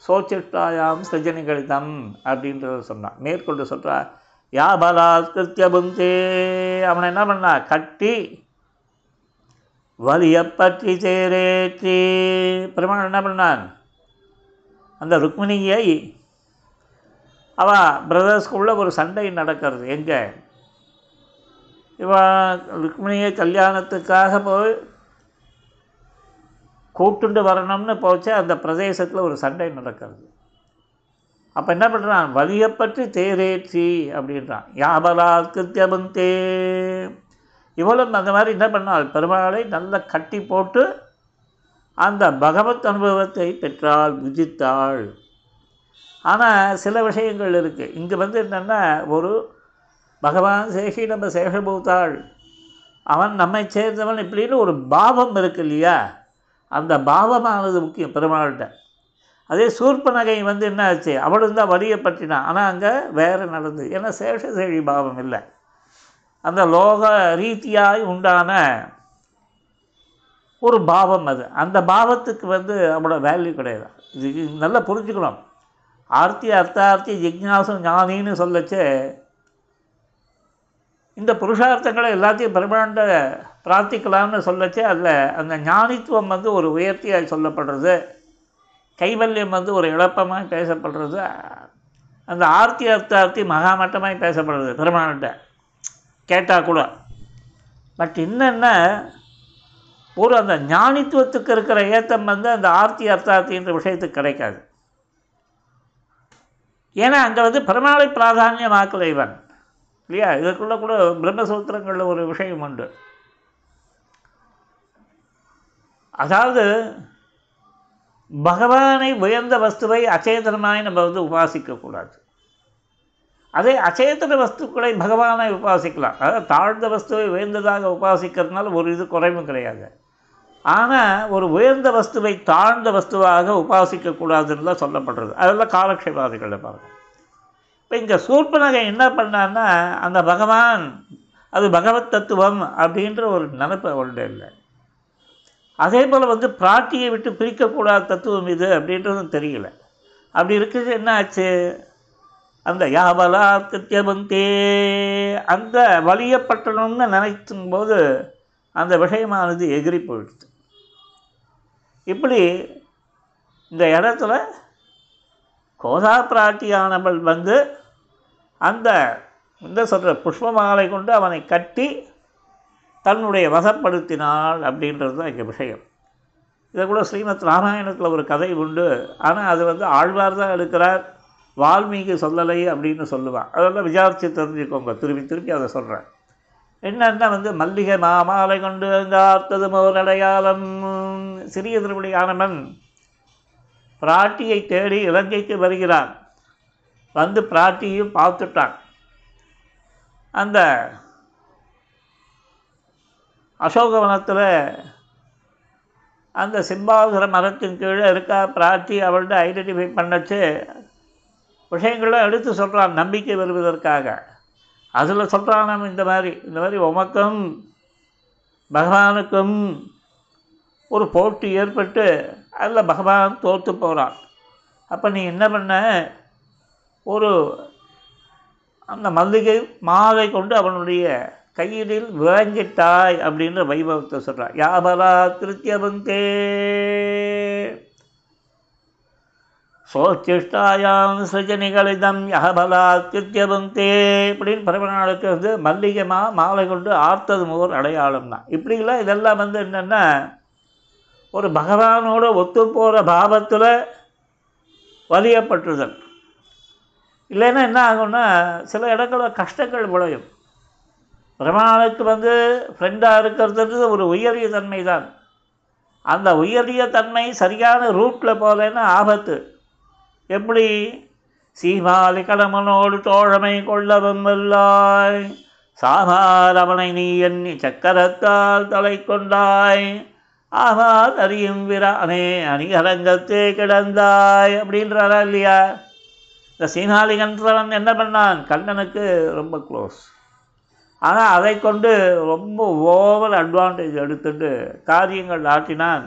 சோச்சிட்டாயாம் சிருஜனிகளிதம் அப்படின்றத சொன்னான். மேற்கொண்டு சொல்கிறார் யா பலாத்கிருத்திய புந்தே அவனை என்ன பண்ணா கட்டி வலிய பற்றி சேரேற்றி. பெருமாள் என்ன பண்ணான் அந்த ருக்மிணியை அவ பிரதர்ஸ்குள்ள ஒரு சண்டை நடக்கிறது. எங்கே? இவன் ருக்மிணியை கல்யாணத்துக்காக போய் கூப்பிட்டுண்டு வரணும்னு போச்சு அந்த பிரதேசத்தில் ஒரு சண்டை நடக்கிறது. அப்போ என்ன பண்ணுறான் வலியை பற்றி தேரேற்றி அப்படின்றான். யாபலா கிருத்தியபந்தே இவளும் அந்த மாதிரி என்ன பண்ணாள்? பெருமாளை நல்லா கட்டி போட்டு அந்த பகவத் அனுபவத்தை பெற்றாள் புஜித்தாள் ஆனால் சில விஷயங்கள் இருக்குது இங்கே வந்து என்னென்னா ஒரு பகவான் சேஷி நம்ம சேஷபூத்தாள் அவன் நம்மை சேர்ந்தவன் இப்படின்னு ஒரு பாவம் இருக்கு இல்லையா? அந்த பாவமானது முக்கியம் பெருமாள்கிட்ட. அதே சூர்பனகை வந்து என்ன ஆச்சு? அவளும் தான் வரியை ஆனால் அங்கே வேறு நடந்து ஏன்னா சேஷசேழி பாவம் இல்லை. அந்த லோக ரீதியாய் உண்டான ஒரு பாவம் அது. அந்த பாவத்துக்கு வந்து அவளோட வேல்யூ கிடையாது. இது நல்லா புரிஞ்சுக்கணும். ஆர்த்தி அர்த்தார்த்தி ஜிக்னாசம் ஞானின்னு சொல்லச்சு இந்த புருஷார்த்தங்களை எல்லாத்தையும் பிரம்மாண்ட பிரார்த்திக்கலாம்னு சொல்லச்சே அதில் அந்த ஞானித்துவம் வந்து ஒரு உயர்த்தியாக சொல்லப்படுறது. கைவல்யம் வந்து ஒரு இழப்பமாக பேசப்படுறது. அந்த ஆர்த்தி அர்த்தார்த்தி மகாமட்டமாக பேசப்படுறது பெருமாள்கிட்ட. கேட்டால் கூட. பட் என்னென்ன ஒரு அந்த ஞானித்துவத்துக்கு இருக்கிற ஏத்தம் வந்து அந்த ஆர்த்தி அர்த்தார்த்தின்ற விஷயத்துக்கு கிடைக்காது. ஏன்னா அங்கே வந்து பெருமாளை பிராதானியமாக்கல இவன். இல்லையா? இதற்குள்ள கூட பிரம்மசூத்திரங்களில் ஒரு விஷயம் உண்டு. அதாவது பகவானை உயர்ந்த வஸ்துவை அச்சேதனமாய் நம்ம வந்து உபாசிக்கக்கூடாது. அதே அச்சேதன வஸ்துக்களை பகவானை உபாசிக்கலாம். அதாவது தாழ்ந்த வஸ்துவை உயர்ந்ததாக உபாசிக்கிறதுனால ஒரு இது குறைவும் கிடையாது. ஆனால் ஒரு உயர்ந்த வஸ்துவை தாழ்ந்த வஸ்துவாக உபாசிக்கக்கூடாதுன்னு தான் சொல்லப்படுறது. அதெல்லாம் காலக்ஷேபாதிகளை பாருங்கள் இப்போ இங்கே சூர்பனகை என்ன பண்ணான்னா அந்த பகவான் அது பகவத் தத்துவம் அப்படின்ற ஒரு நினப்பு அவள்கிட்ட இல்லை. அதே போல் வந்து பிராட்டியை விட்டு பிரிக்கக்கூடாத தத்துவம் இது அப்படின்றதும் தெரியல. அப்படி இருக்கிறது என்ன ஆச்சு? அந்த யாபலா கிருத்தியபந்தே அந்த வலியப்பட்டணும்னு நினைக்கும் போது அந்த விஷயமானது எகிரி போயிடுது இப்படி இந்த இடத்துல கோதா பிராட்டியானவள் வந்து அந்த இந்த சொல்கிற புஷ்பமாலை கொண்டு அவனை கட்டி தன்னுடைய வசப்படுத்தினாள் அப்படின்றது தான் இங்கே விஷயம். இதை கூட ஸ்ரீமத் ராமாயணத்தில் ஒரு கதை உண்டு. ஆனால் அது வந்து ஆழ்வார் தான் எடுக்கிறார். வால்மீகி சொல்லலை அப்படின்னு சொல்லுவான். அதெல்லாம் விசாரித்து தெரிஞ்சுக்கோங்க. திருப்பி திருப்பி அதை சொல்கிறேன் என்னென்னா வந்து மல்லிகை மாமாலை கொண்டு அங்கார்த்தது மோர் அடையாளம். சிறிய திருப்படியானவன் பிராட்டியை தேடி இலங்கைக்கு வருகிறான். வந்து பிராட்டியும் பார்த்துட்டான். அந்த அசோகவனத்தில் அந்த சிம்பாசுர மரத்தின் கீழே இருக்கா பிராட்டி அவள்கிட்ட ஐடென்டிஃபை பண்ணச்சு. விஷயங்களை எடுத்து சொல்கிறான் நம்பிக்கை வருவதற்காக அதில் சொல்கிறான் இந்த மாதிரி இந்த மாதிரி உமக்கும் பகவானுக்கும் ஒரு போட்டி ஏற்பட்டு அதில் பகவான் தோற்று போகிறான் அப்போ நீ என்ன பண்ண? ஒரு அந்த மல்லிகை மாலை கொண்டு அவனுடைய கையிலில் விளங்கிட்டாய் அப்படின்ற வைபவத்தை சொல்கிறான் யாபலா திருத்தியபந்தே. சோச்சிஷ்டாயாம் சிருஜனிகளிதம் யகபலா திருத்தியபந்தே இப்படின்னு பரமநாளுக்கு வந்து மல்லிகை மா மாலை கொண்டு ஆர்த்தது முதல் அடையாளம் தான் இப்படிலாம் இதெல்லாம் வந்து என்னென்னா ஒரு பகவானோட ஒத்து போகிற பாவத்தில் வலியப்பட்டுதல். இல்லைன்னா என்ன ஆகும்னா சில இடங்களில் கஷ்டங்கள் விளையும். பிரமாணுக்கு வந்து ஃப்ரெண்டாக இருக்கிறதுன்றது ஒரு உயரிய தன்மை தான் அந்த உயரிய தன்மை சரியான ரூட்டில் போகலன்னா ஆபத்து. எப்படி? சீமாலி கடமனோடு தோழமை கொள்ளவும் வல்லாய் சாமாரவனை நீ எண்ணி சக்கரத்தால் தலை கொண்டாய். ஆமார் அறியும் விரானே அணிகரங்கத்தே கிடந்தாய் அப்படின்றாரா இல்லையா? இந்த சீனாலிகன்றவன் என்ன பண்ணான்? கண்ணனுக்கு ரொம்ப க்ளோஸ் ஆனால் அதை கொண்டு ரொம்ப ஓவர் அட்வான்டேஜ் எடுத்துட்டு காரியங்கள் ஆட்டினான்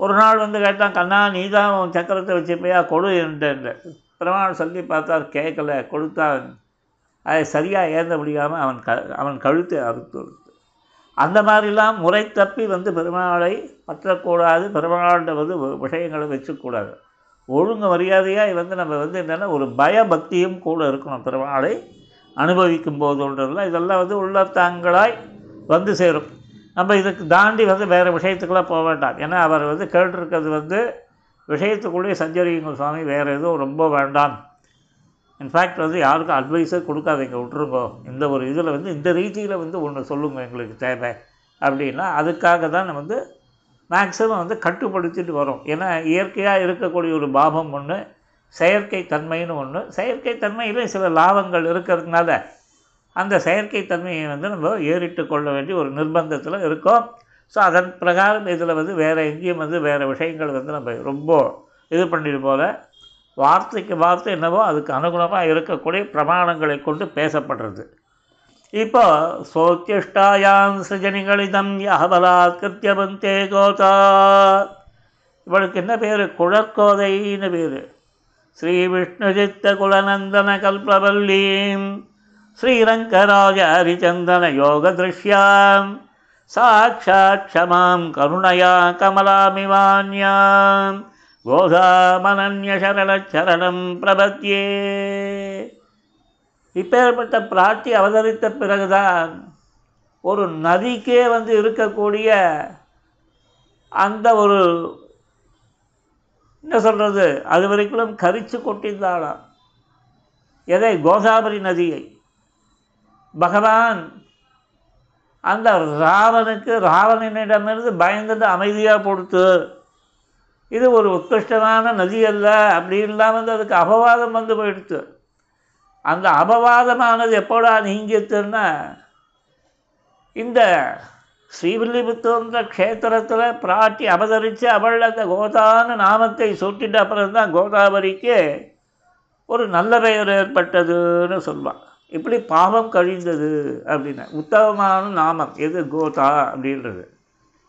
ஒரு நாள் வந்து கேட்டான் கண்ணா நீ தான் உன் சக்கரத்தை வச்சுப்பையா கொடு என்று பிரமாணம் சொல்லி பார்த்தார் கேட்கல கொடுத்தான். அதை சரியாக ஏந்த முடியாமல் அவன் க அவன் கழுத்தை அறுத்து அந்த மாதிரிலாம் முறை தப்பி வந்து பெருமாளை பற்றக்கூடாது பெருமாள்கிட்ட வந்து விஷயங்களை வச்சுக்கூடாது. ஒழுங்கு மரியாதையாக வந்து நம்ம வந்து என்னென்னா ஒரு பயபக்தியும் கூட இருக்கணும். பெருமாளை அனுபவிக்கும் போதுன்றதுலாம் இதெல்லாம் வந்து உள்ளத்தாங்களாய் வந்து சேரும். நம்ம இதுக்கு தாண்டி வந்து வேறு விஷயத்துக்கெல்லாம் போக வேண்டாம். ஏன்னா அவர் வந்து கேட்டிருக்கிறது வந்து விஷயத்துக்குள்ளேயே சஞ்சரியுங்கள் சுவாமி வேறு எதுவும் ரொம்ப வேண்டாம். இன்ஃபேக்ட் வந்து யாருக்கும் அட்வைஸே கொடுக்காதீங்க விட்ருங்கோ இந்த ஒரு இதில் வந்து இந்த ரீதியில் வந்து ஒன்று சொல்லுங்க எங்களுக்கு தேவை. அப்படின்னா அதுக்காக தான் வந்து மேக்ஸிமம் வந்து கட்டுப்படுத்திட்டு வரோம். ஏன்னா இயற்கையாக இருக்கக்கூடிய ஒரு பாபம் ஒன்று செயற்கை தன்மைன்னு ஒன்று செயற்கை தன்மையில் சில லாபங்கள் இருக்கிறதுனால அந்த செயற்கை தன்மையை வந்து நம்ம ஏறிட்டு கொள்ள வேண்டிய ஒரு நிர்பந்தத்தில் இருக்கோம். ஸோ அதன் பிரகாரம் இதில் வந்து வேறு எங்கேயும் வந்து வேறு விஷயங்கள் வந்து நம்ம ரொம்ப இது பண்ணிட்டு போல் வார்த்தைக்கு வார்த்தை என்னவோ அதுக்கு அனுகுணமாக இருக்கக்கூடிய பிரமாணங்களை கொண்டு பேசப்படுறது. இப்போ சோத்தியஷ்டாயாம் சிருஜனிகளிதம் யகபலாத்கிருத்தியவந்தே கோதா. இவளுக்கு என்ன பேர்? குழற்கோதைன்னு பேர். ஸ்ரீ விஷ்ணுஜித்த குலநந்தன கல்பவல்லீம். ஸ்ரீரங்கராஜ ஹரிச்சந்தன யோக திருஷ்யாம். சாட்சாட்சமாம் கருணையா கருணயா கமலாமிவான்யாம். கோதாமனன்யசரணச்சரணம் பிரபத்தியே இப்பேற்பட்ட பிராட்டி அவதரித்த பிறகுதான் ஒரு நதிக்கே வந்து இருக்கக்கூடிய அந்த ஒரு என்ன சொல்கிறது அது வரைக்கும் கரிச்சு கொட்டிருந்தாலாம் எதை? கோதாவரி நதியை. பகவான் அந்த ராவனுக்கு ராவணனிடமிருந்து பயந்துட்டு அமைதியாக கொடுத்து இது ஒரு உத்கிருஷ்டமான நதி அல்ல அப்படின்லாம் வந்து அதுக்கு அபவாதம் வந்து போயிடுச்சு. அந்த அபவாதமானது எப்போடா நீங்கித்துன்னா இந்த ஸ்ரீவில்லிபுத்தூர்ன்ற க்ஷேத்திரத்தில் பிராட்டி அவதரித்து அவள் அந்த கோதான நாமத்தை சூட்டிட்ட அப்புறம் தான் கோதாவரிக்கு ஒரு நல்ல பெயர் ஏற்பட்டதுன்னு சொல்லுவான். இப்படி பாவம் கழிந்தது அப்படின்னு உத்தமமான நாமம் எது? கோதா அப்படின்றது.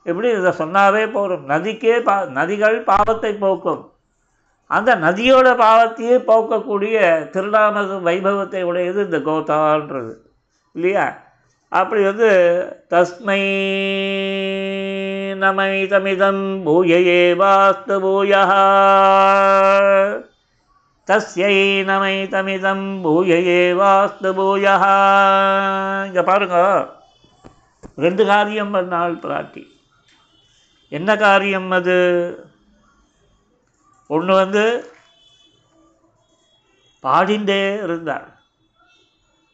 எப்படி இதை சொன்னாவே போகும் நதிக்கே பா நதிகள் பாவத்தை போக்கும். அந்த நதியோட பாவத்தையே போக்கக்கூடிய திருநாமது வைபவத்தை உடையது இந்த கோதான்றது. இல்லையா? அப்படி வந்து தஸ்மை நமைதமிதம் பூயையே வாஸ்து பூயா. தஸ்யை நமைதமிதம் பூயையே வாஸ்து பூயா. இங்கே பாருங்க. ரெண்டு காரியம் பண்ணாள் பிராட்டி. என்ன காரியம் அது? ஒன்று வந்து பாடிண்டே இருந்தாள்.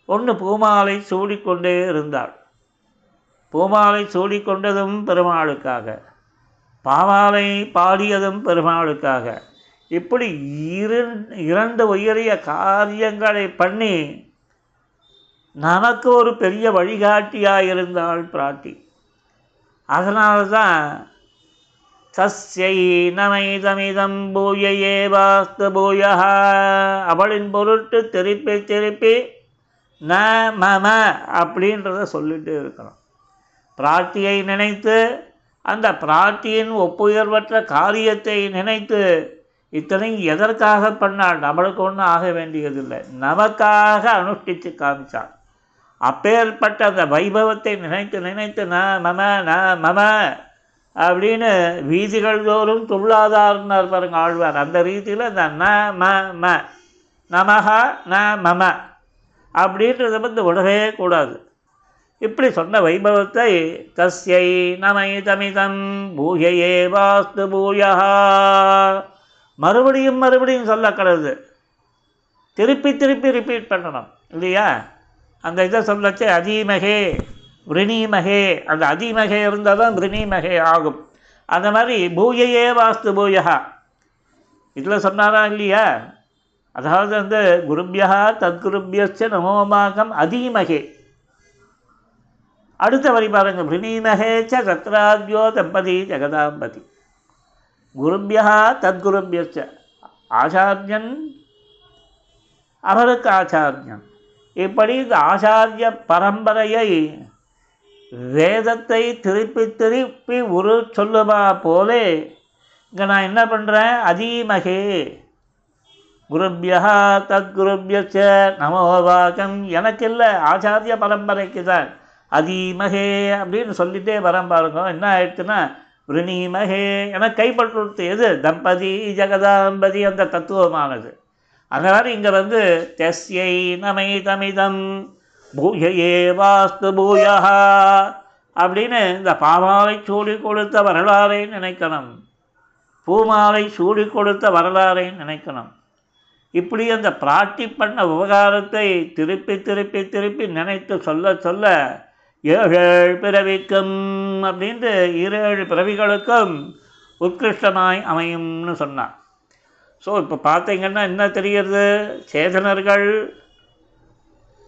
ஒன்று பூமாலை சூடிக்கொண்டே இருந்தாள். பூமாலை சூடிக்கொண்டதும் பெருமாளுக்காக. பாமாலை பாடியதும் பெருமாளுக்காக. இப்படி இரு இரண்டு உயரிய காரியங்களை பண்ணி நமக்கு ஒரு பெரிய வழிகாட்டியாக இருந்தாள் பிராட்டி. அதனால தான் நமைதமிதம் பூயையே வாஸ்து பூயா அவளின் பொருட்டு திருப்பி திருப்பி ந மம அப்படின்றத சொல்லிட்டு இருக்கணும். பிரார்த்தியை நினைத்து அந்த பிரார்த்தியின் ஒப்புயர்வற்ற காரியத்தை நினைத்து இத்தனை எதற்காக பண்ணால் நம்மளுக்கு ஒன்றும் ஆக வேண்டியதில்லை. நமக்காக அனுஷ்டித்து காமிச்சாள். அப்பேற்பட்ட அந்த வைபவத்தை நினைத்து நினைத்து ந மம ந மம அப்படின்னு வீதிகள் தோறும் துள்ளாதார்னார் பாருங்க ஆழ்வார். அந்த ரீதியில் இந்த ந ம ம நமஹா ந மம அப்படின்றத வந்து விடவே கூடாது. இப்படி சொன்ன வைபவத்தை தஸ்யை நமை தமிதம் பூயையே வாஸ்து பூயா. மறுபடியும் மறுபடியும் சொல்லக்கூடாது திருப்பி திருப்பி ரிப்பீட் பண்ணணும் இல்லையா? அந்த இதை சொல்லச்சு அதீமகே விரணீமகே அந்த அதிமகே இருந்தால் தான் விரணீமகே ஆகும். அந்த மாதிரி பூயையே வாஸ்து பூயகா இதில் சொன்னாரா இல்லையா? அதாவது அந்த குருபியா தத்குருபியச்ச நமோமாகம் அதீமகே. அடுத்த வரி பாருங்கள் விரணீமகே ச சத்ராத்யோ தம்பதி ஜெகதாம்பதி. குருபியா தத்குருபியச்ச ஆச்சாரியன் அவருக்கு ஆச்சாரியன். இப்படி இந்த ஆச்சாரிய பரம்பரையை வேதத்தை திருப்பி திருப்பி உரு சொல்லுமா போலே இங்கே நான் என்ன பண்ணுறேன் அதீமகே. குருபியா தத்குருபியச்ச நமோவாக்கம் எனக்கு இல்லை ஆச்சாரிய பரம்பரைக்கு தான். அதீமகே அப்படின்னு சொல்லிட்டே வரம் பாருங்க. என்ன ஆயிடுச்சுன்னா விருணீமகே என கைப்பற்றுறது எது? தம்பதி ஜெகதாம்பதி அந்த தத்துவமானது. அதனால் இங்கே வந்து தெஸ்யை நமை தமிதம் பூயையே வாஸ்து பூயா அப்படின்னு இந்த பாமாலை சூடி கொடுத்த வரலாறை நினைக்கணும். பூமாலை சூடி கொடுத்த வரலாறை நினைக்கணும். இப்படி அந்த பிராட்டி பண்ண விவகாரத்தை திருப்பி திருப்பி திருப்பி நினைத்து சொல்ல சொல்ல ஏழேழு பிறவிக்கும் அப்படின்ட்டு இரேழு பிறவிகளுக்கும் உத்கிருஷ்டமாய் அமையும்னு சொன்னான். ஸோ இப்போ பார்த்தீங்கன்னா என்ன தெரிகிறது சேதனர்கள்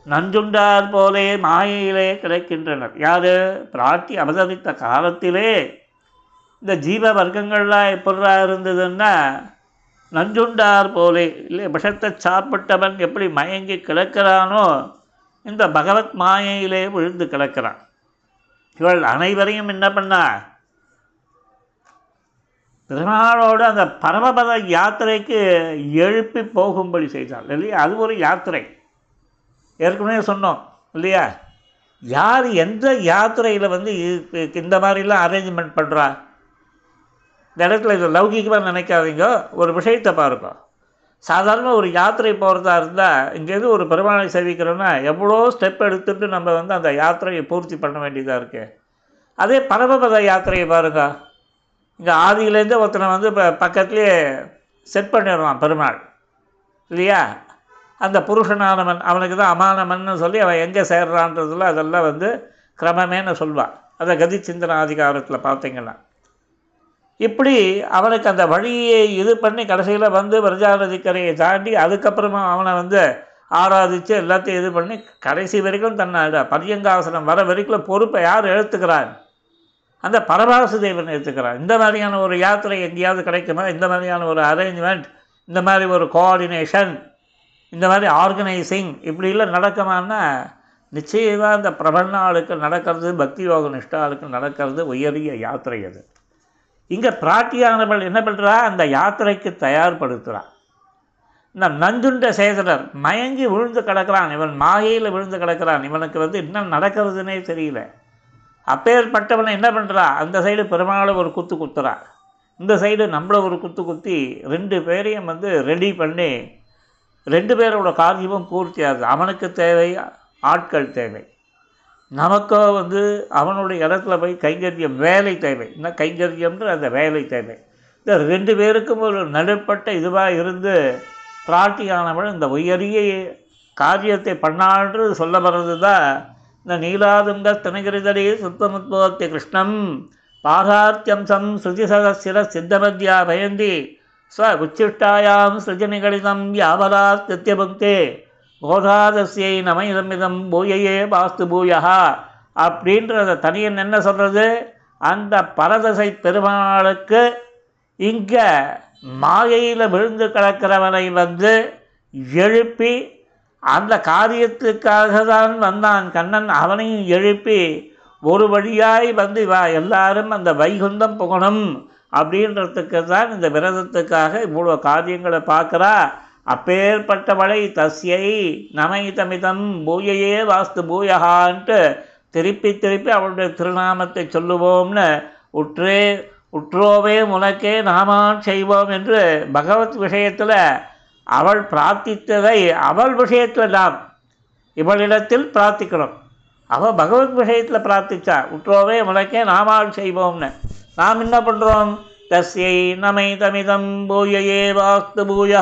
நஞ்சுண்டார் போலே மாயையிலே கிடைக்கின்றனர். யார்? பிராட்டி அவதரித்த காலத்திலே. இந்த ஜீவ வர்க்கங்கள்லாம் எப்படா இருந்ததுன்னா நஞ்சுண்டார் போலே இல்லை விஷத்தை சாப்பிட்டவன் எப்படி மயங்கி கிடக்கிறானோ இந்த பகவத் மாயையிலே விழுந்து கிடக்கிறான். இவள் அனைவரையும் என்ன பண்ணா? பெருமாளோடு அந்த பரமபத யாத்திரைக்கு எழுப்பி போகும்படி செய்தாள். இல்லையா? அது ஒரு யாத்திரை. ஏற்கனவே சொன்னோம் இல்லையா? யார் எந்த யாத்திரையில் வந்து இந்த மாதிரிலாம் அரேஞ்ச்மெண்ட் பண்ணுறா இந்த இடத்துல இது லௌகிகமாக நினைக்காதீங்க. ஒரு விஷயத்தை பாருங்க. சாதாரண ஒரு யாத்திரை போகிறதா இருந்தால் இங்கேருந்து ஒரு பெருமாளை சேவிக்கிறோன்னா எவ்வளோ ஸ்டெப் எடுத்துட்டு நம்ம வந்து அந்த யாத்திரையை பூர்த்தி பண்ண வேண்டியதாக இருக்குது அதே பரமபத யாத்திரையை பாருங்க. இங்கே ஆதியிலேருந்து ஒருத்தனை வந்து இப்போ பக்கத்துலேயே செட் பண்ணிடுவான் பெருமாள். இல்லையா? அந்த புருஷனானவன் அவனுக்கு தான் அமானமன்னு சொல்லி அவன் எங்கே சேர்றான்றதுல அதெல்லாம் வந்து கிரமமேன்னு சொல்வான் அதை கதி சிந்தன அதிகாரத்தில் பார்த்தீங்கன்னா. இப்படி அவனுக்கு அந்த வழியை இது பண்ணி கடைசியில் வந்து விரஜாநதிக்கரையை தாண்டி அதுக்கப்புறமா அவனை வந்து ஆராதித்து எல்லாத்தையும் இது பண்ணி கடைசி வரைக்கும் தன்னை பரியங்காசனம் வர வரைக்கும் பொறுப்பை யார் எடுத்துக்கிறான் அந்த பரபாசுதேவன் எடுத்துக்கிறான் இந்த மாதிரியான ஒரு யாத்திரை எங்கேயாவது கிடைக்குமா? இந்த மாதிரியான ஒரு அரேஞ்ச்மெண்ட் இந்த மாதிரி ஒரு கோஆர்டினேஷன் இந்த மாதிரி ஆர்கனைசிங் இப்படிலாம் நடக்குமான்னா நிச்சயமாக இந்த பிரபன்னாளுக்கு நடக்கிறது பக்தி யோக நிஷ்டாளுக்கு நடக்கிறது உயரிய யாத்திரை அது. இங்கே பிராட்டியானவள் என்ன பண்ணுறா அந்த யாத்திரைக்கு தயார்படுத்துகிறா இந்த நஞ்சுண்ட சேதனர் மயங்கி விழுந்து கிடக்கிறான். இவன் மாயையில் விழுந்து கிடக்கிறான். இவனுக்கு வந்து என்ன நடக்கிறதுனே தெரியல. அப்பேற்பட்டவனை என்ன பண்ணுறா அந்த சைடு பெருமாளை ஒரு குத்து குத்துறா. இந்த சைடு நம்மளை ஒரு குத்து குத்தி ரெண்டு பேரையும் வந்து ரெடி பண்ணி ரெண்டு பேரோட காரியமும் பூர்த்தியாகுது. அவனுக்கு தேவை ஆட்கள் தேவை. நமக்கோ வந்து அவனுடைய இடத்துல போய் கைங்கரியம் வேலை தேவை. என்ன கைங்கரியம்ன்ற அந்த வேலை தேவை. இந்த ரெண்டு பேருக்கும் ஒரு நடுப்பட்ட இதுவாக இருந்து பிரார்த்தியானவன் இந்த உயரிய காரியத்தை பண்ணான்று சொல்ல வர்றது தான் இந்த நீலாதுங்க தினகிரிதடி சுத்தமுத்பவத்தி கிருஷ்ணம். பார்கார்த்தியம்சம் ஸ்ருதி சதசிர சித்தமத்யா பயந்தி. ஸ்வ உச்சிஷ்டாயாம் சிருஜனிகடிதம் யாவதா நித்தியபுக்தே கோதாதசியை நமயிதமிதம் பூயையே வாஸ்து பூயா அப்படின்றத தனியன் என்ன சொல்கிறது அந்த பரதசை பெருமாளுக்கு இங்கே மாயையில் விழுந்து கிடக்கிறவனை வந்து எழுப்பி அந்த காரியத்துக்காக தான் வந்தான் கண்ணன். அவனையும் எழுப்பி ஒரு வழியாய் வந்து வா எல்லாரும் அந்த வைகுந்தம் புகணும் அப்படின்றதுக்கு தான் இந்த விரதத்துக்காக இவ்வளோ காரியங்களை பார்க்குறா. அப்பேற்பட்டவளை தஸ்யை நமைதமிதம் பூயையே வாஸ்து பூயகான்ட்டு திருப்பி திருப்பி அவளுடைய திருநாமத்தை சொல்லுவோம்னு உற்றே உற்றோவே உனக்கே நாமான் செய்வோம் என்று பகவத் விஷயத்தில் அவள் பிரார்த்தித்ததை அவள் விஷயத்தில் நாம் இவளிடத்தில் பிரார்த்திக்கிறோம். அவள் பகவத் விஷயத்தில் பிரார்த்திச்சா உற்றோவே உனக்கே நாமால் செய்வோம்னு. நாம் என்ன பண்ணுறோம் தஸ்யை நமை தமிதம் பூயையே வாஸ்து பூயா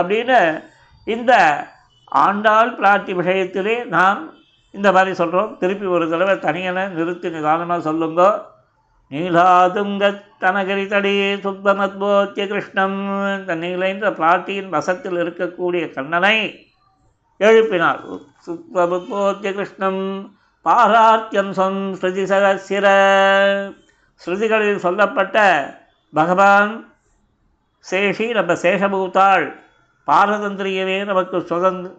அப்படின்னு இந்த ஆண்டாள் பிரார்த்தி விஷயத்திலே நாம் இந்த மாதிரி சொல்கிறோம் திருப்பி ஒரு தடவை தனியனை நிறுத்தி நிதானமாக சொல்லுங்கோ. நீலாதுங்க தனகரி தடி சுத்தமத்போத்திய கிருஷ்ணம். இந்த நீலைன்ற பிராட்டியின் வசத்தில் இருக்கக்கூடிய கண்ணனை எழுப்பினார். சுத்தமத்போத்திய கிருஷ்ணம் பாராத்தியம் சொம் ஸ்ருதி சகசிர. ஸ்ருதிகளில் சொல்லப்பட்ட பகவான் சேஷி நம்ம சேஷபூத்தாள் பாரதந்திரியமே நமக்கு சுதந்திர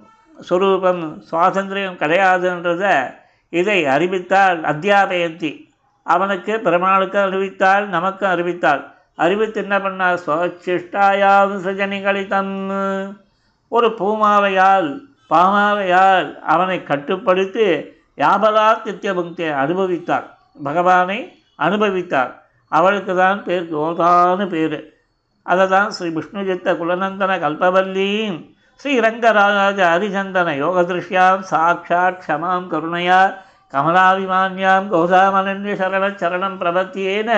சுரூபம் சுவாதந்திரியம் கிடையாதுன்றத இதை அறிவித்தாள் அத்தியாபயந்தி. அவனுக்கு பெருமாளுக்கு அறிவித்தாள் நமக்கு அறிவித்தாள். அறிவித்து என்ன பண்ணால் சுவச்சிஷ்டாயாம் சிருஜனிகளிதம். ஒரு பூமாலையால் பாமாலையால் அவனை கட்டுப்படுத்தி யாபலா பக்தியை அனுபவித்தார். பகவானை அனுபவித்தார். அவளுக்கு தான் பேர் கோதான்னு பேர். அதை தான் ஸ்ரீ விஷ்ணுஜித்த குலநந்தன கல்பவல்லீம் ஸ்ரீரங்கராஜ ஹரிச்சந்தன யோகதிருஷ்யாம் சாட்சாத் க்ஷமாம் கருணையா கமலாபிமான்யாம் கோதாமனன்ய சரண சரணம் பிரபத்தியேன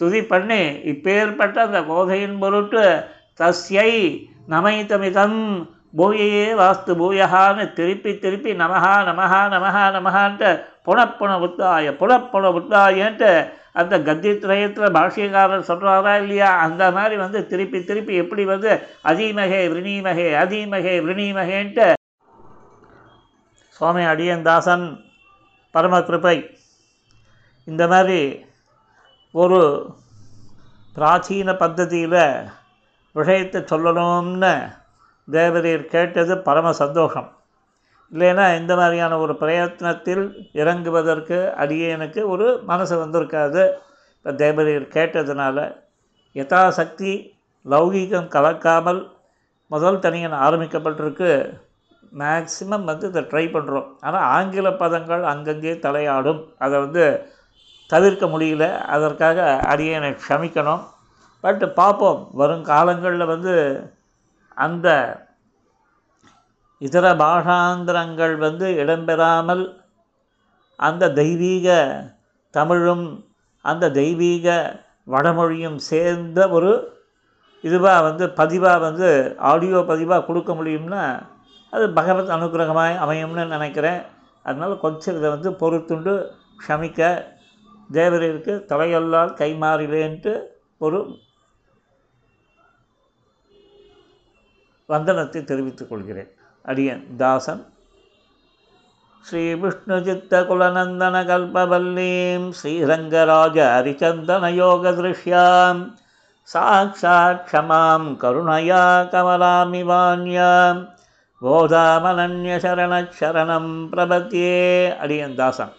ஸ்துதி பண்ணி இப்பேற்பட்ட அந்த கோதையின் பொருட்டு தஸ்யை நமைத்தமிதம் பூயையே வாஸ்து பூயஹான்னு திருப்பி திருப்பி நமஹா நமஹா நமஹா நமஹான்ட்டு புனப்புன புத்தாய புனப்புன புத்தாயன்ட்டு அந்த கத்தித்ரயத்தில் பாஷ்யக்காரர் சொல்கிறாரா இல்லையா? அந்த மாதிரி வந்து திருப்பி திருப்பி எப்படி வந்து அதீமகே விரணீமகே அதீமகே விரணீமகேன்ட்டு சுவாமி அடியந்தாசன் பரமகிருப்பை இந்த மாதிரி ஒரு பிராச்சீன பద్ధதியில் விஷயத்தை சொல்லணும்னு தேவரீர் கேட்டது பரம சந்தோஷம் இல்லைன்னா இந்த மாதிரியான ஒரு பிரயத்னத்தில் இறங்குவதற்கு அடியேனுக்கு ஒரு மனசு வந்திருக்காது. இப்போ தேவரீர் கேட்டதுனால யதாசக்தி லௌகீகம் கலக்காமல் முதல் தனியன் ஆரம்பிக்கப்பட்டிருக்கு. மேக்சிமம் வந்து இதை ட்ரை பண்ணுறோம் ஆனால் ஆங்கில பதங்கள் அங்கங்கே தலையாடும். அதை வந்து தவிர்க்க முடியல. அதற்காக அடியனை க்ஷமிக்கணும். பட் பார்ப்போம் வரும் காலங்களில் வந்து அந்த இதர பாஷாந்திரங்கள் வந்து இடம்பெறாமல் அந்த தெய்வீக தமிழும் அந்த தெய்வீக வடமொழியும் சேர்ந்த ஒரு இதுவாக வந்து பதிவாக வந்து ஆடியோ பதிவாக கொடுக்க முடியும்னா அது பகவத் அனுகிரகமாக அமையும்னு நினைக்கிறேன். அதனால் கொஞ்சம் இதை வந்து பொறுத்துண்டு க்ஷமிக்க தேவரிற்கு தலையல்லால் கைமாறிலேன்ட்டு ஒரு வந்தனத்தை தெரிவித்துக் கொள்கிறேன். அடியன் தாசன் ஸ்ரீ விஷ்ணு சித்த குலநந்தன கல்பவல்லீம் ஸ்ரீரங்கராஜ ஹரிச்சந்தன யோக திருஷ்யாம் சாட்சாத் க்ஷமாம் கருணயா கமலாமிவான்யாம் கோதாமனன்யசரணம் பிரபத்தியே. அடியன் தாசன்.